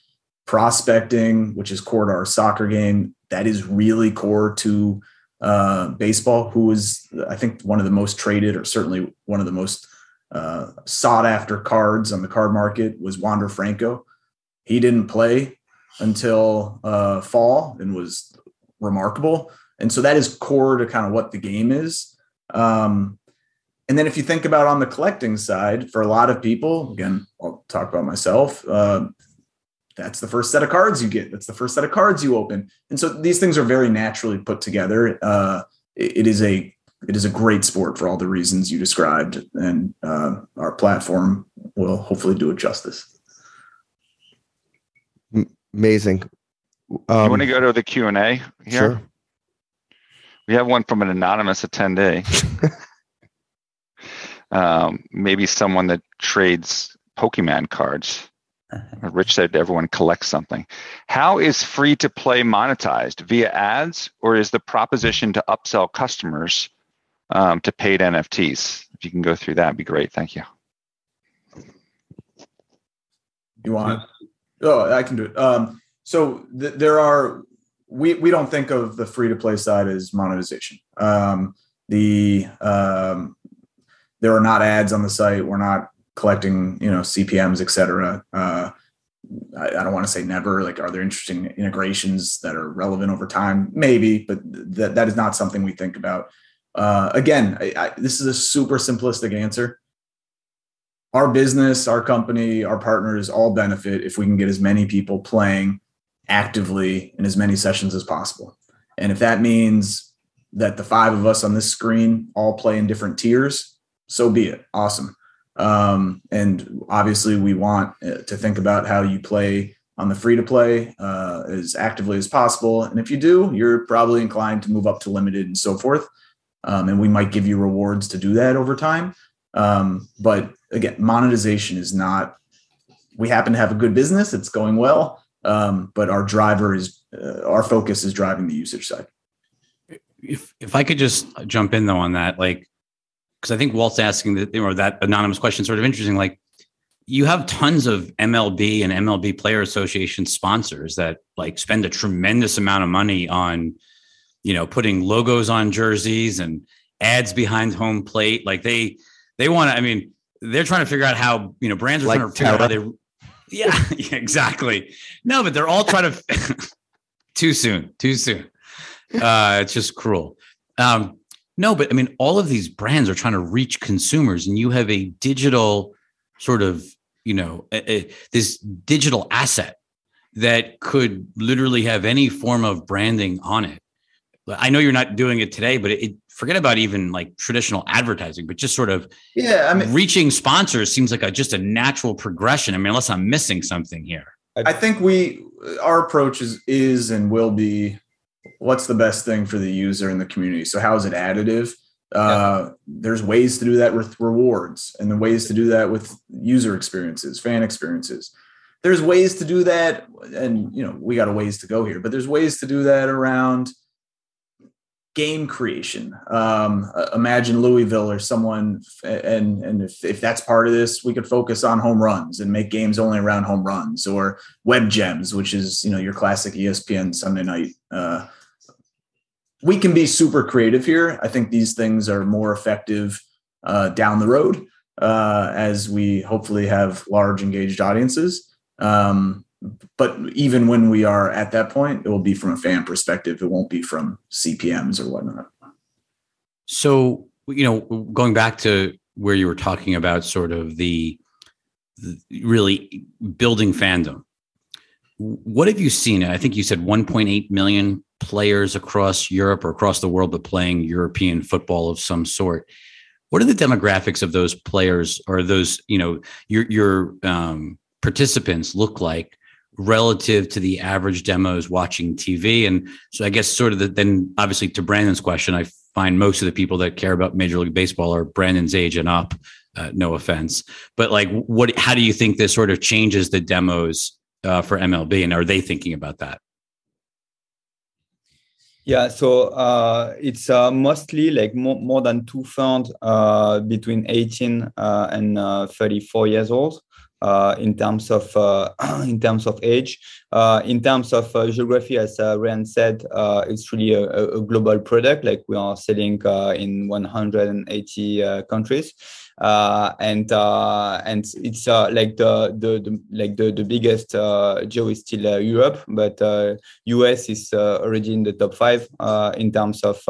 Prospecting, which is core to our soccer game, that is really core to uh, baseball, who was, I think, one of the most traded or certainly one of the most uh, sought after cards on the card market was Wander Franco. He didn't play until uh, fall and was remarkable. And so that is core to kind of what the game is. Um, and then if you think about on the collecting side, for a lot of people, again, I'll talk about myself. Uh, that's the first set of cards you get. That's the first set of cards you open. And so these things are very naturally put together. Uh, it, it is a it is a great sport for all the reasons you described, and uh, our platform will hopefully do it justice. Amazing. Um, you want to go to the Q and A here? Sure. We have one from an anonymous attendee. um, maybe someone that trades Pokemon cards. Rich said everyone collects something. How is free to play monetized via ads, or is the proposition to upsell customers um, to paid NFTs? If you can go through that, would be great. Thank you. You want? Oh, I can do it. Um, so th- there are we we don't think of the free to play side as monetization. Um, the um, there are not ads on the site. We're not collecting, you know, CPMS, et cetera. Uh, I, I, don't want to say never. Like, are there interesting integrations that are relevant over time? Maybe, but that that is not something we think about. Uh, again, I, I, this is a super simplistic answer. Our business, our company, our partners all benefit if we can get as many people playing actively in as many sessions as possible. And if that means that the five of us on this screen all play in different tiers, so be it. Awesome. Um, and obviously, we want uh, to think about how you play on the free to play uh, as actively as possible. And if you do, you're probably inclined to move up to limited and so forth. Um, and we might give you rewards to do that over time. Um, but again, monetization is not. We happen to have a good business; it's going well. Um, but our driver is uh, our focus is driving the usage side. If if I could just jump in though on that, like because I think Walt's asking that or that anonymous question sort of interesting. Like you have tons of MLB and MLB Player Association sponsors that like spend a tremendous amount of money on, you know, putting logos on jerseys and ads behind home plate. Like they they want to. I mean, they're trying to figure out how you know brands are like trying to figure out how they. Yeah, yeah, exactly. No, but they're all trying to. too soon. Too soon. Uh, it's just cruel. Um, no, but I mean, all of these brands are trying to reach consumers, and you have a digital sort of, you know, a, a, this digital asset that could literally have any form of branding on it. I know you're not doing it today, but it, forget about even like traditional advertising, but just sort of yeah, I mean, reaching sponsors seems like a just a natural progression. I mean, unless I'm missing something here. I think we our approach is is and will be what's the best thing for the user and the community. So how is it additive? Uh, yeah. There's ways to do that with rewards, and the ways to do that with user experiences, fan experiences. There's ways to do that, and you know we got a ways to go here, but there's ways to do that around game creation. Um, uh, imagine Louisville or someone, and and if, if that's part of this, we could focus on home runs and make games only around home runs, or web gems, which is you know your classic ESPN Sunday night. Uh, we can be super creative here. I think these things are more effective uh, down the road uh, as we hopefully have large engaged audiences. Um, but even when we are at that point, it will be from a fan perspective. It won't be from CPMS or whatnot. So, you know, going back to where you were talking about sort of the, the really building fandom, what have you seen? I think you said 1.8 million players across Europe or across the world, but playing European football of some sort. What are the demographics of those players or those, you know, your your um, participants look like relative to the average demos watching TV. And so I guess sort of the, then obviously to Brandon's question, I find most of the people that care about Major League Baseball are Brandon's age and up. Uh, no offense, but like, what? How do you think this sort of changes the demos uh, for MLB, and are they thinking about that? Yeah, so uh, it's uh, mostly like more, more than two thirds uh, between 18 uh, and uh, 34 years old uh, in terms of uh, in terms of age. Uh, in terms of uh, geography, as uh, Ryan said, uh, it's really a, a, global product. Like we are selling in 180 countries. Uh, and uh, and it's uh, like the, the, the like the the biggest geo is still Europe, but US is already in the top five in terms of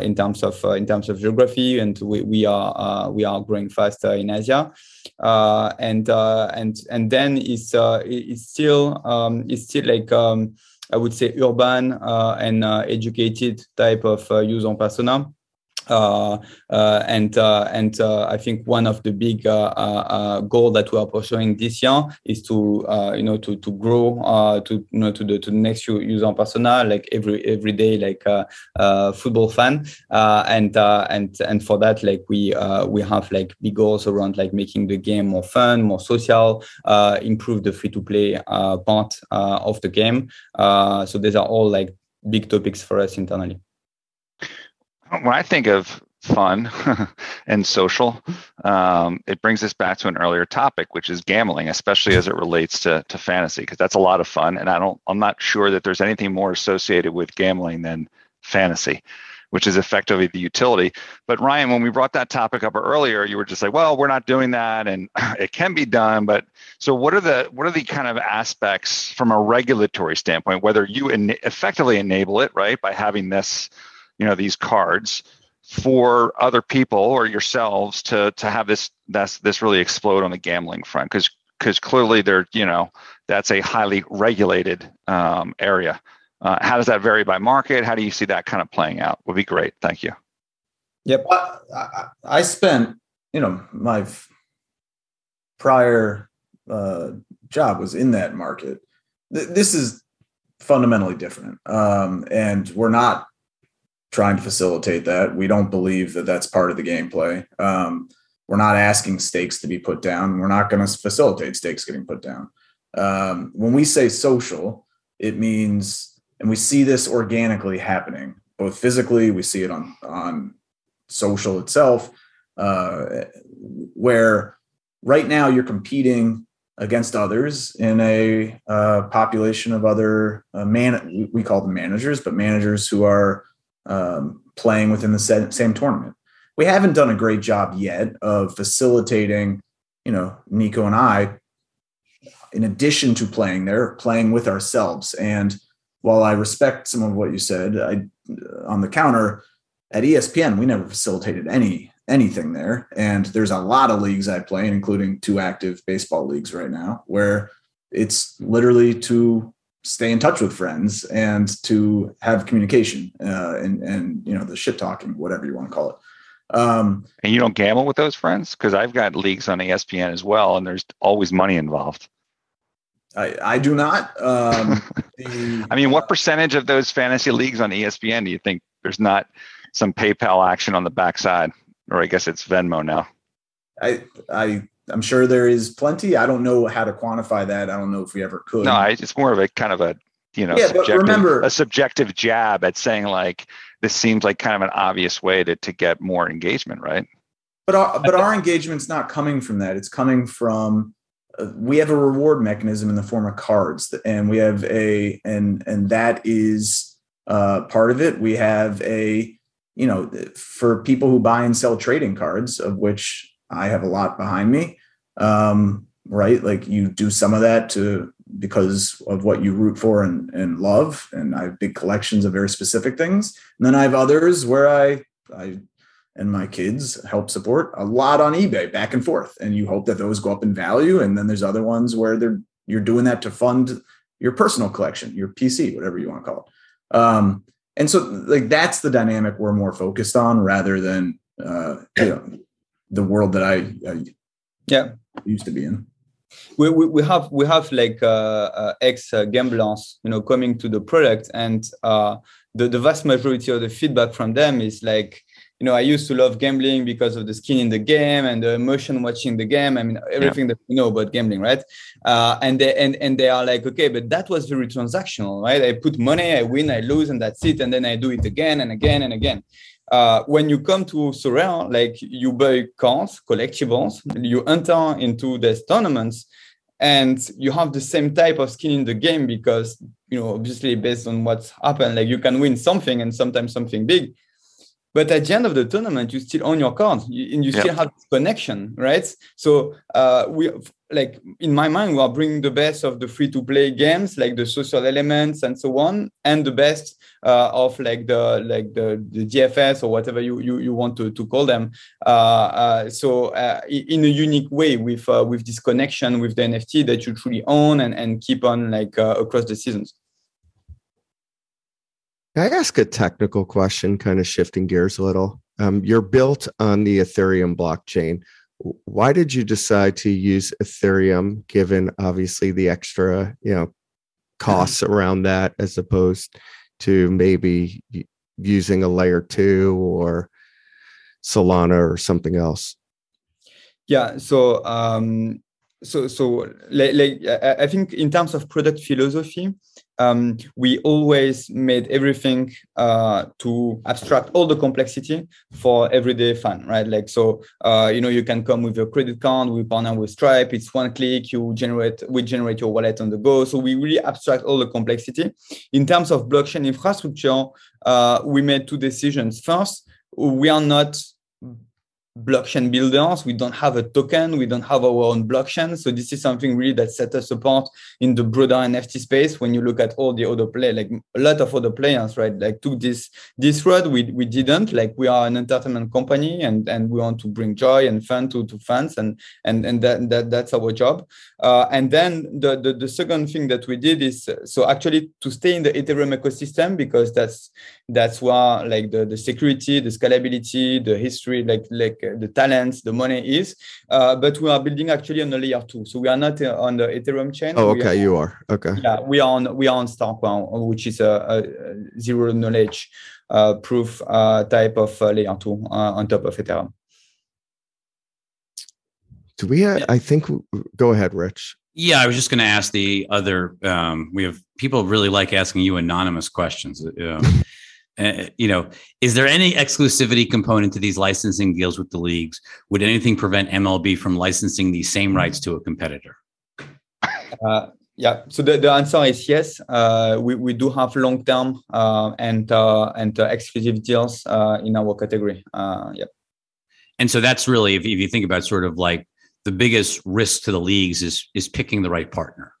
in terms of in terms of geography, and we, we are we are growing faster in Asia. Uh, and uh, and and then it's uh, it's still um, it's still like um, I would say urban and educated type of user persona. Uh, uh, and uh, and uh, I think one of the big uh, uh, goal that we are pursuing this year is to you know to to grow to you know to the to the next user persona like every every day like a football fan. And and and for that like we we have like big goals around like making the game more fun more social improve the free to play part of the game. So these are all like big topics for us internally when I think of fun and social, um, it brings us back to an earlier topic, which is gambling, especially as it relates to, to fantasy, because that's a lot of fun. And I don't, I'm not sure that there's anything more associated with gambling than fantasy. which is effectively the utility. But Ryan, when we brought that topic up earlier, you were just like, well, we're not doing that and it can be done. But so what are the what are the kind of aspects from a regulatory standpoint, whether you effectively enable it, right, by having this, you know, these cards for other people or yourselves to to have this that's this really explode on the gambling front because because clearly they're you know that's a highly regulated um, area uh, how does that vary by market? How do you see that kind of playing out? Would be great. Thank you. Yep. I, I spent, you know, my prior uh, job was in that market. Th- this is fundamentally different. Um, and we're not trying to facilitate that. We don't believe that that's part of the gameplay. Um, we're not asking stakes to be put down. We're not going to facilitate stakes getting put down. Um, when we say social, it means and we see this organically happening both physically we see it on on social itself uh, where right now you're competing against others in a uh, population of other uh, man we call them managers but managers who are um, playing within the same tournament. We haven't done a great job yet of facilitating you know nico and i in addition to playing there playing with ourselves. And while I respect some of what you said, I on the counter at ESPN we never facilitated any anything there, and there's a lot of leagues I play, including two active baseball leagues right now, where it's literally to stay in touch with friends and to have communication uh, and and you know the shit talking, whatever you want to call it. Um, and you don't gamble with those friends because I've got leagues on ESPN as well, and there's always money involved. I, I do not. Um, the, I mean, what uh, percentage of those fantasy leagues on ESPN do you think there's not some PayPal action on the backside, or I guess it's Venmo now? I I I'm sure there is plenty. I don't know how to quantify that. I don't know if we ever could. No, it's more of a kind of a you know, yeah, but remember a subjective jab at saying like this seems like kind of an obvious way to to get more engagement, right? But our, but our engagement's not coming from that. It's coming from we have a reward mechanism in the form of cards and we have a and and that is uh, part of it we have a you know for people who buy and sell trading cards of which i have a lot behind me um, right like you do some of that to because of what you root for and, and love and i have big collections of very specific things and then i have others where i i and my kids help support a lot on eBay back and forth. And you hope that those go up in value. And then there's other ones where they're you're doing that to fund your personal collection, your PC, whatever you want to call it. Um, and so like that's the dynamic we're more focused on rather than uh, you know the world that I, I yeah used to be in. We, we, we have we have like uh, uh, ex gamblers you know coming to the product and uh, the the vast majority of the feedback from them is like you know, I used to love gambling because of the skin in the game and the emotion watching the game. I mean, everything yeah. that we know about gambling, right? Uh, and they and and they are like, okay, but that was very transactional, right? I put money, I win, I lose, and that's it, and then I do it again and again and again. Uh, when you come to Sorare, like you buy cards, collectibles, you enter into these tournaments, and you have the same type of skin in the game because you know, obviously based on what's happened, like you can win something and sometimes something big. But at the end of the tournament you still own your cards and you yep. still have this connection right? So uh, we like in my mind we are bringing the best of the free to play games like the social elements and so on and the best uh, of like the like the, the dfs or whatever you you, you want to, to call them uh, uh so uh, in a unique way with uh, with this connection with the nft that you truly own and, and keep on like across the seasons can I ask a technical question, kind of shifting gears a little? Um, you're built on the Ethereum blockchain. Why did you decide to use Ethereum, given obviously the extra, you know, costs around that, as opposed to maybe using a layer two or Solana or something else? Yeah. So, um, so, so, like, like I think in terms of product philosophy, um, we always made everything uh, to abstract all the complexity for everyday fun, right? Like, so, uh, you know, you can come with your credit card, we partner with Stripe, it's one click, you generate, we generate your wallet on the go. So we really abstract all the complexity. In terms of blockchain infrastructure, uh, we made two decisions. First, we are not blockchain builders. We don't have a token. We don't have our own blockchain. So this is something really that set us apart in the broader NFT space. When you look at all the other play, like a lot of other players, right? Like took this this road. We we didn't. Like we are an entertainment company, and and we want to bring joy and fun to to fans, and and and that, that that's our job. Uh, and then the, the the second thing that we did is so actually to stay in the Ethereum ecosystem because that's that's where like the the security, the scalability, the history, like like the talents, the money is. Uh, but we are building actually on the layer two. So we are not uh, on the Ethereum chain. Oh, okay, are, you are. Okay. Yeah, we are on we are on Starkware, which is a, a zero knowledge uh, proof uh, type of uh, layer two uh, on top of Ethereum. Do we? Have, I think. Go ahead, Rich. Yeah, I was just going to ask the other. Um, we have people really like asking you anonymous questions. Um, uh, you know, is there any exclusivity component to these licensing deals with the leagues? Would anything prevent MLB from licensing these same rights to a competitor? Uh, yeah, so the, the answer is yes. Uh, we, we do have long term uh, and uh, and uh, exclusive deals in our category. yeah, and so that's really if, if you think about sort of like the biggest risk to the leagues is is picking the right partner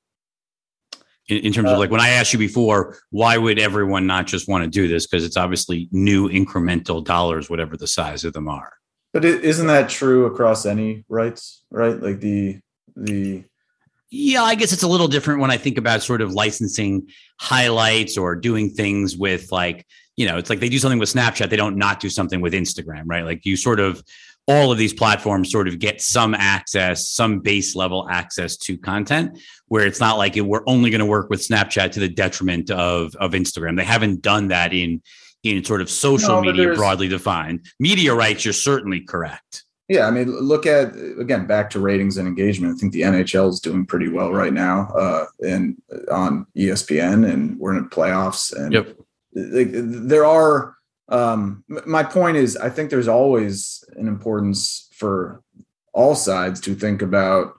in, in terms uh, of like when I asked you before, why would everyone not just want to do this? Because it's obviously new incremental dollars, whatever the size of them are. But isn't that true across any rights? Right, like the the. Yeah, I guess it's a little different when I think about sort of licensing highlights or doing things with like, you know, it's like they do something with Snapchat, they don't not do something with Instagram, right? Like you sort of all of these platforms sort of get some access, some base level access to content where it's not like we're only going to work with Snapchat to the detriment of, of Instagram. They haven't done that in, in sort of social no, media broadly defined. Media rights, you're certainly correct. Yeah, I mean, look at again back to ratings and engagement. I think the NHL is doing pretty well right now, uh, and on ESPN, and we're in the playoffs. And yep. like, there are um, my point is, I think there's always an importance for all sides to think about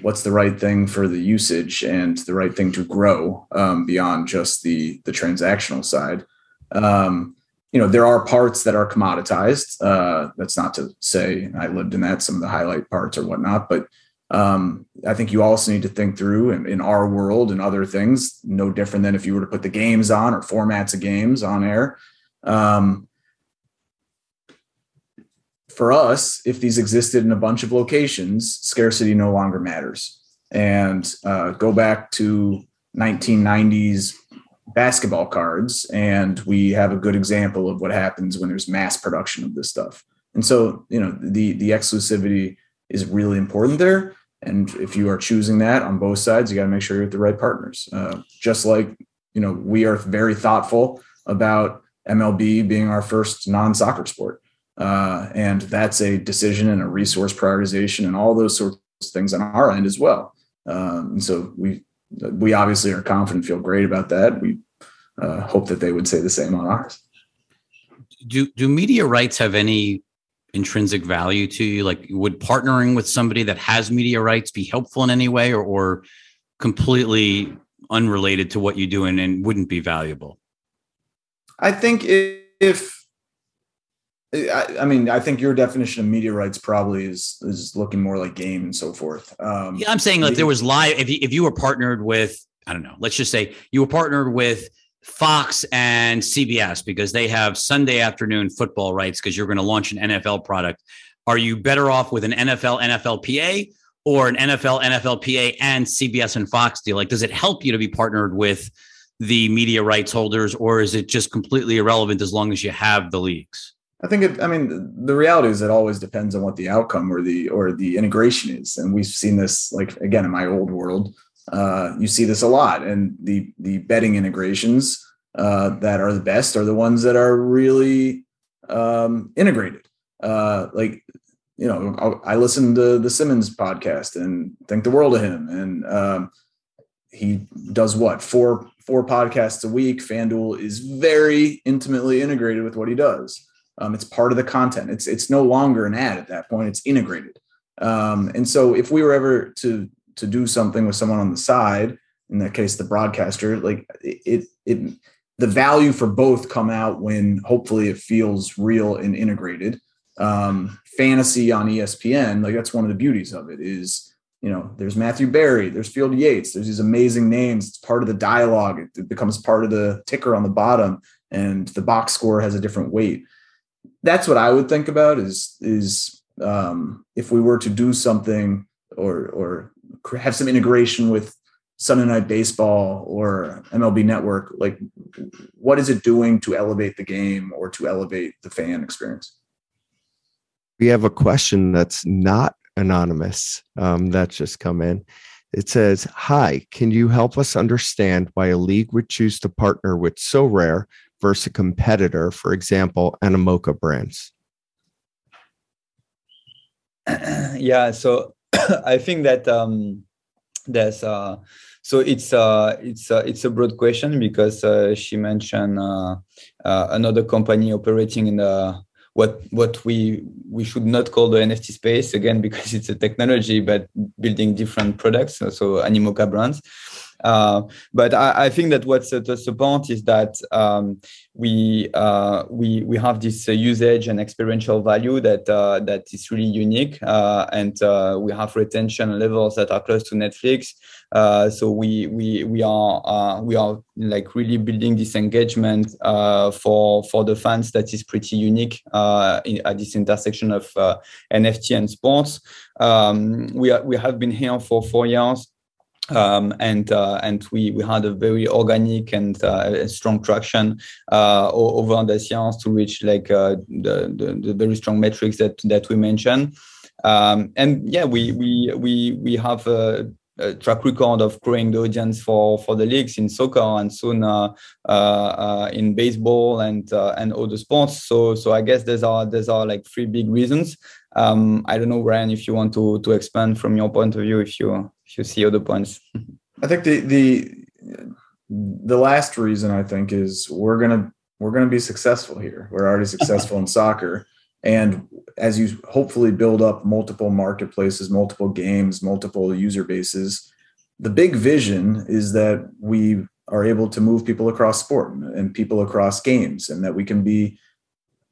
what's the right thing for the usage and the right thing to grow um, beyond just the the transactional side. Um, you know, there are parts that are commoditized. Uh, that's not to say I lived in that some of the highlight parts or whatnot, but um, I think you also need to think through in, in, our world and other things, no different than if you were to put the games on or formats of games on air. Um, for us, if these existed in a bunch of locations, scarcity no longer matters. And uh, go back to 1990s basketball cards, and we have a good example of what happens when there's mass production of this stuff. And so, you know, the the exclusivity is really important there. And if you are choosing that on both sides, you got to make sure you're with the right partners. Uh, just like you know, we are very thoughtful about MLB being our first non soccer sport. Uh, and that's a decision and a resource prioritization and all those sorts of things on our end as well. Um, and so we we obviously are confident, feel great about that. We uh, hope that they would say the same on ours. Do do media rights have any intrinsic value to you? Like, would partnering with somebody that has media rights be helpful in any way, or, or completely unrelated to what you do and, and wouldn't be valuable? I think if, I, I, mean, I think your definition of media rights probably is is looking more like game and so forth. Um, yeah, I'm saying like there was live. If you, if you were partnered with, I don't know, let's just say you were partnered with Fox and CBS because they have Sunday afternoon football rights because you're going to launch an NFL product. Are you better off with an NFL NFLPA or an NFL NFLPA and CBS and Fox deal? Like, does it help you to be partnered with? the media rights holders, or is it just completely irrelevant as long as you have the leagues? I think it, I mean the reality is it always depends on what the outcome or the or the integration is, and we've seen this like again in my old world. Uh, you see this a lot, and the the betting integrations uh, that are the best are the ones that are really um, integrated. Uh, like you know, I listen to the Simmons podcast and think the world of him, and um, he does what four four podcasts a week, FanDuel is very intimately integrated with what he does. Um, it's part of the content. It's it's no longer an ad at that point. It's integrated. Um, and so if we were ever to to do something with someone on the side, in that case the broadcaster, like it it the value for both come out when hopefully it feels real and integrated. Um, fantasy on ESPN, like that's one of the beauties of it is you know, there's Matthew Berry, there's Field Yates, there's these amazing names. It's part of the dialogue. It, it becomes part of the ticker on the bottom, and the box score has a different weight. That's what I would think about is is um, if we were to do something or or have some integration with Sunday Night Baseball or MLB Network, like what is it doing to elevate the game or to elevate the fan experience? We have a question that's not anonymous um, that's just come in. It says, Hi, can you help us understand why a league would choose to partner with Sorare versus a competitor, for example, Animoca brands? Yeah, so I think that um, there's uh, so it's uh, it's uh, it's a broad question because uh, she mentioned uh, uh, another company operating in the what what we we should not call the NFT space again because it's a technology, but building different products. So Animoca brands. Uh, but I, I, think that what's at the point is that um, we uh, we we have this uh, usage and experiential value that uh, that is really unique, and we have retention levels that are close to Netflix. So we we we are we are like really building this engagement for for the fans that is pretty unique in, at this intersection of NFT and sports. Um, we are, we have been here for four years. Um, and uh, and we we had a very organic and uh, strong traction uh, over the years to reach like the, the, the very strong metrics that that we mentioned. Um, and yeah, we we we we have a track record of growing the audience for for the leagues in soccer and soon uh, uh, uh, in baseball and uh, and other sports. So so I guess there's are there's are like three big reasons. Um, I don't know, Ryan, if you want to to expand from your point of view, if you you see points. I think the the the last reason I think is we're gonna we're gonna be successful here. We're already successful in soccer. And as you hopefully build up multiple marketplaces, multiple games, multiple user bases, the big vision is that we are able to move people across sport and people across games, and that we can be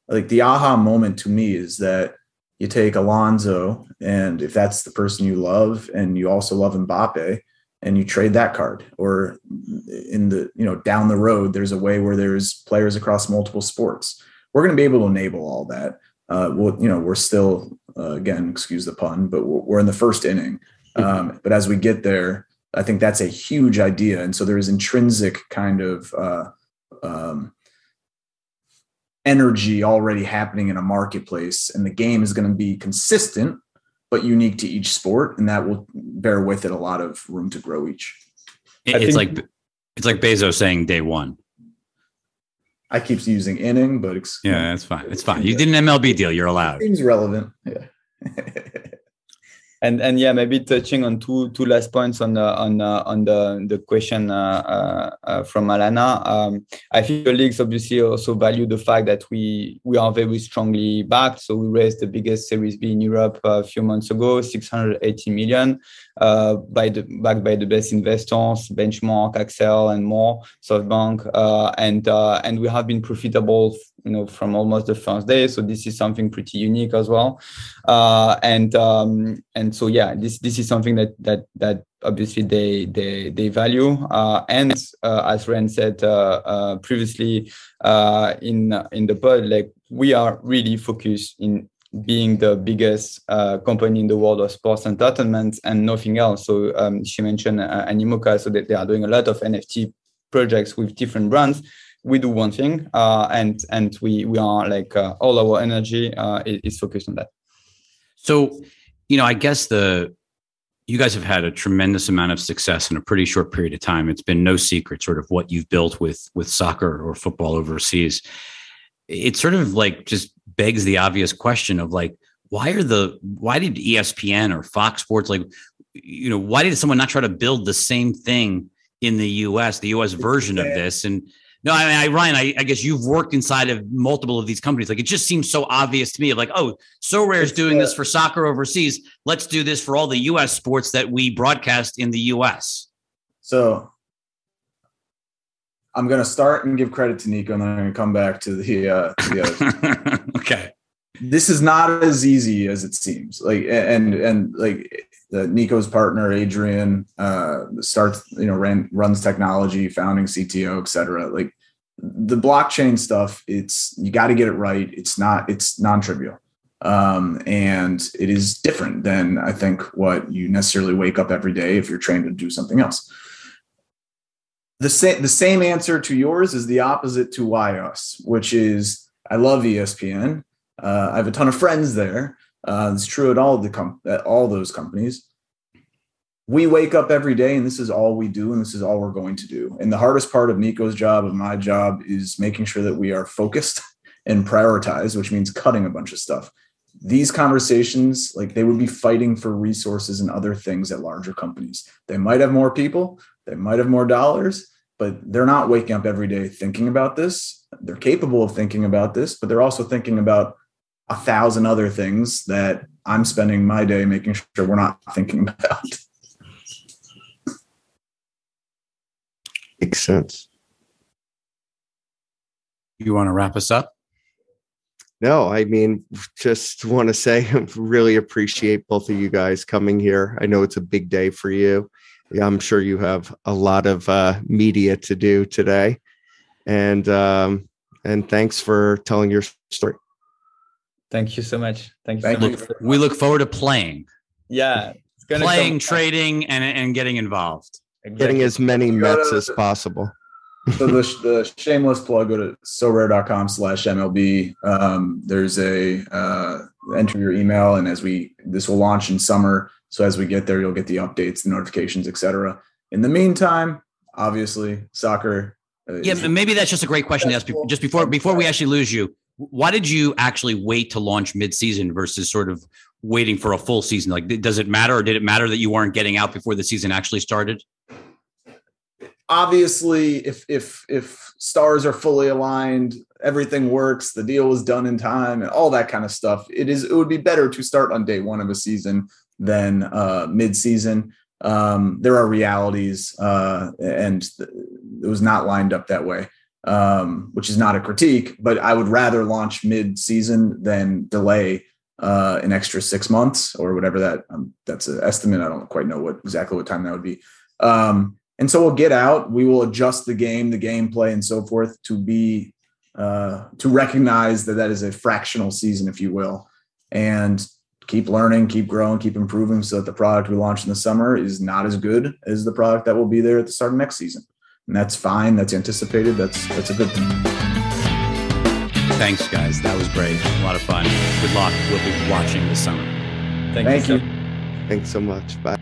like the aha moment to me is that you take Alonso, and if that's the person you love, and you also love Mbappe, and you trade that card, or in the you know down the road, there's a way where there's players across multiple sports. We're going to be able to enable all that uh, well, you know, we're still, uh, again, excuse the pun, but we're, we're in the first inning. Um, but as we get there, I think that's a huge idea. And so there is intrinsic kind of uh, um, energy already happening in a marketplace, and the game is going to be consistent but unique to each sport, and that will bear with it a lot of room to grow each. It's like it's like Bezos saying day one. I keep using inning, but yeah, that's fine. It's fine. You did an MLB deal. You're allowed. Seems relevant. Yeah. and and yeah, maybe touching on two two last points on the on on the the question uh, uh, uh, from Alana. Um, I think the leagues obviously also value the fact that we we are very strongly backed. So we raised the biggest Series B in Europe a few months ago, 680 million uh, by the backed by the best investors, Benchmark, Accel, and more, SoftBank, uh, and uh, and we have been profitable, you know, from almost the first day. So this is something pretty unique as well, uh, and um, and so yeah, this this is something that that that obviously they they they value uh, and uh, as Ren said uh, previously uh, in in the pod like we are really focused in being the biggest uh, company in the world of sports entertainment and nothing else. So um, she mentioned uh, Animoca, so that they are doing a lot of NFT projects with different brands. We do one thing, uh, and and we we are like uh, all our energy uh, is focused on that. So, you know, I guess the you guys have had a tremendous amount of success in a pretty short period of time. It's been no secret, sort of what you've built with with soccer or football overseas. It's sort of like just begs the obvious question of like, why are the why did ESPN or Fox Sports like, you know, why did someone not try to build the same thing in the US, the US version of this. And no, I mean, I, Ryan, I, I, guess you've worked inside of multiple of these companies. Like it just seems so obvious to me. Like, oh, Sorare is doing uh, this for soccer overseas. Let's do this for all the U.S. sports that we broadcast in the U.S. So I'm going to start and give credit to Nico, and then I'm going to come back to the, uh, the other. okay. This is not as easy as it seems. Like, and and like the Nico's partner Adrien uh, starts, you know, ran, runs technology, founding CTO, et cetera. Like the blockchain stuff, it's you got to get it right. It's not, it's non-trivial. Um, and it is different than I think what you necessarily wake up every day if you're trained to do something else the same the same answer to yours is the opposite to why us, which is I love ESPN. Uh, I have a ton of friends there. Uh, it's true at all the com- at all those companies. We wake up every day, and this is all we do, and this is all we're going to do. And the hardest part of Nico's job, of my job, is making sure that we are focused and prioritized, which means cutting a bunch of stuff. These conversations, like they would be fighting for resources and other things at larger companies. They might have more people, they might have more dollars, but they're not waking up every day thinking about this. They're capable of thinking about this, but they're also thinking about a thousand other things that I'm spending my day making sure we're not thinking about. Makes sense. You want to wrap us up? No, I mean, just want to say I really appreciate both of you guys coming here. I know it's a big day for you. I'm sure you have a lot of uh, media to do today, and um, and thanks for telling your story. Thank you so much. Thank you. Thank so you. Much. We look forward to playing. Yeah, playing, trading, and and getting involved. Exactly. Getting as many Mets as possible. so the, the shameless plug go to sorare.com slash mlb um, there's a uh, enter your email and as we this will launch in summer so as we get there, you'll get the updates, the notifications, etc. In the meantime, obviously, soccer. Uh, yeah, maybe that's just a great question to ask. People. Just before before we actually lose you, why did you actually wait to launch mid-season versus sort of waiting for a full season? Like, does it matter, or did it matter that you weren't getting out before the season actually started? Obviously, if if if stars are fully aligned, everything works, the deal was done in time, and all that kind of stuff. It is it would be better to start on day one of a season than uh, mid-season. Um, there are realities, uh, and it was not lined up that way, um, which is not a critique. But I would rather launch mid-season than delay uh, an extra six months or whatever that um, that's an estimate. I don't quite know what exactly what time that would be. Um, and so we'll get out. We will adjust the game, the gameplay, and so forth to be uh, to recognize that that is a fractional season, if you will, and keep learning, keep growing, keep improving so that the product we launch in the summer is not as good as the product that will be there at the start of next season. And that's fine. That's anticipated. That's that's a good thing. Thanks, guys. That was great. A lot of fun. Good luck. We'll be watching this summer. Thank, Thank you. you. Thanks so much. Bye.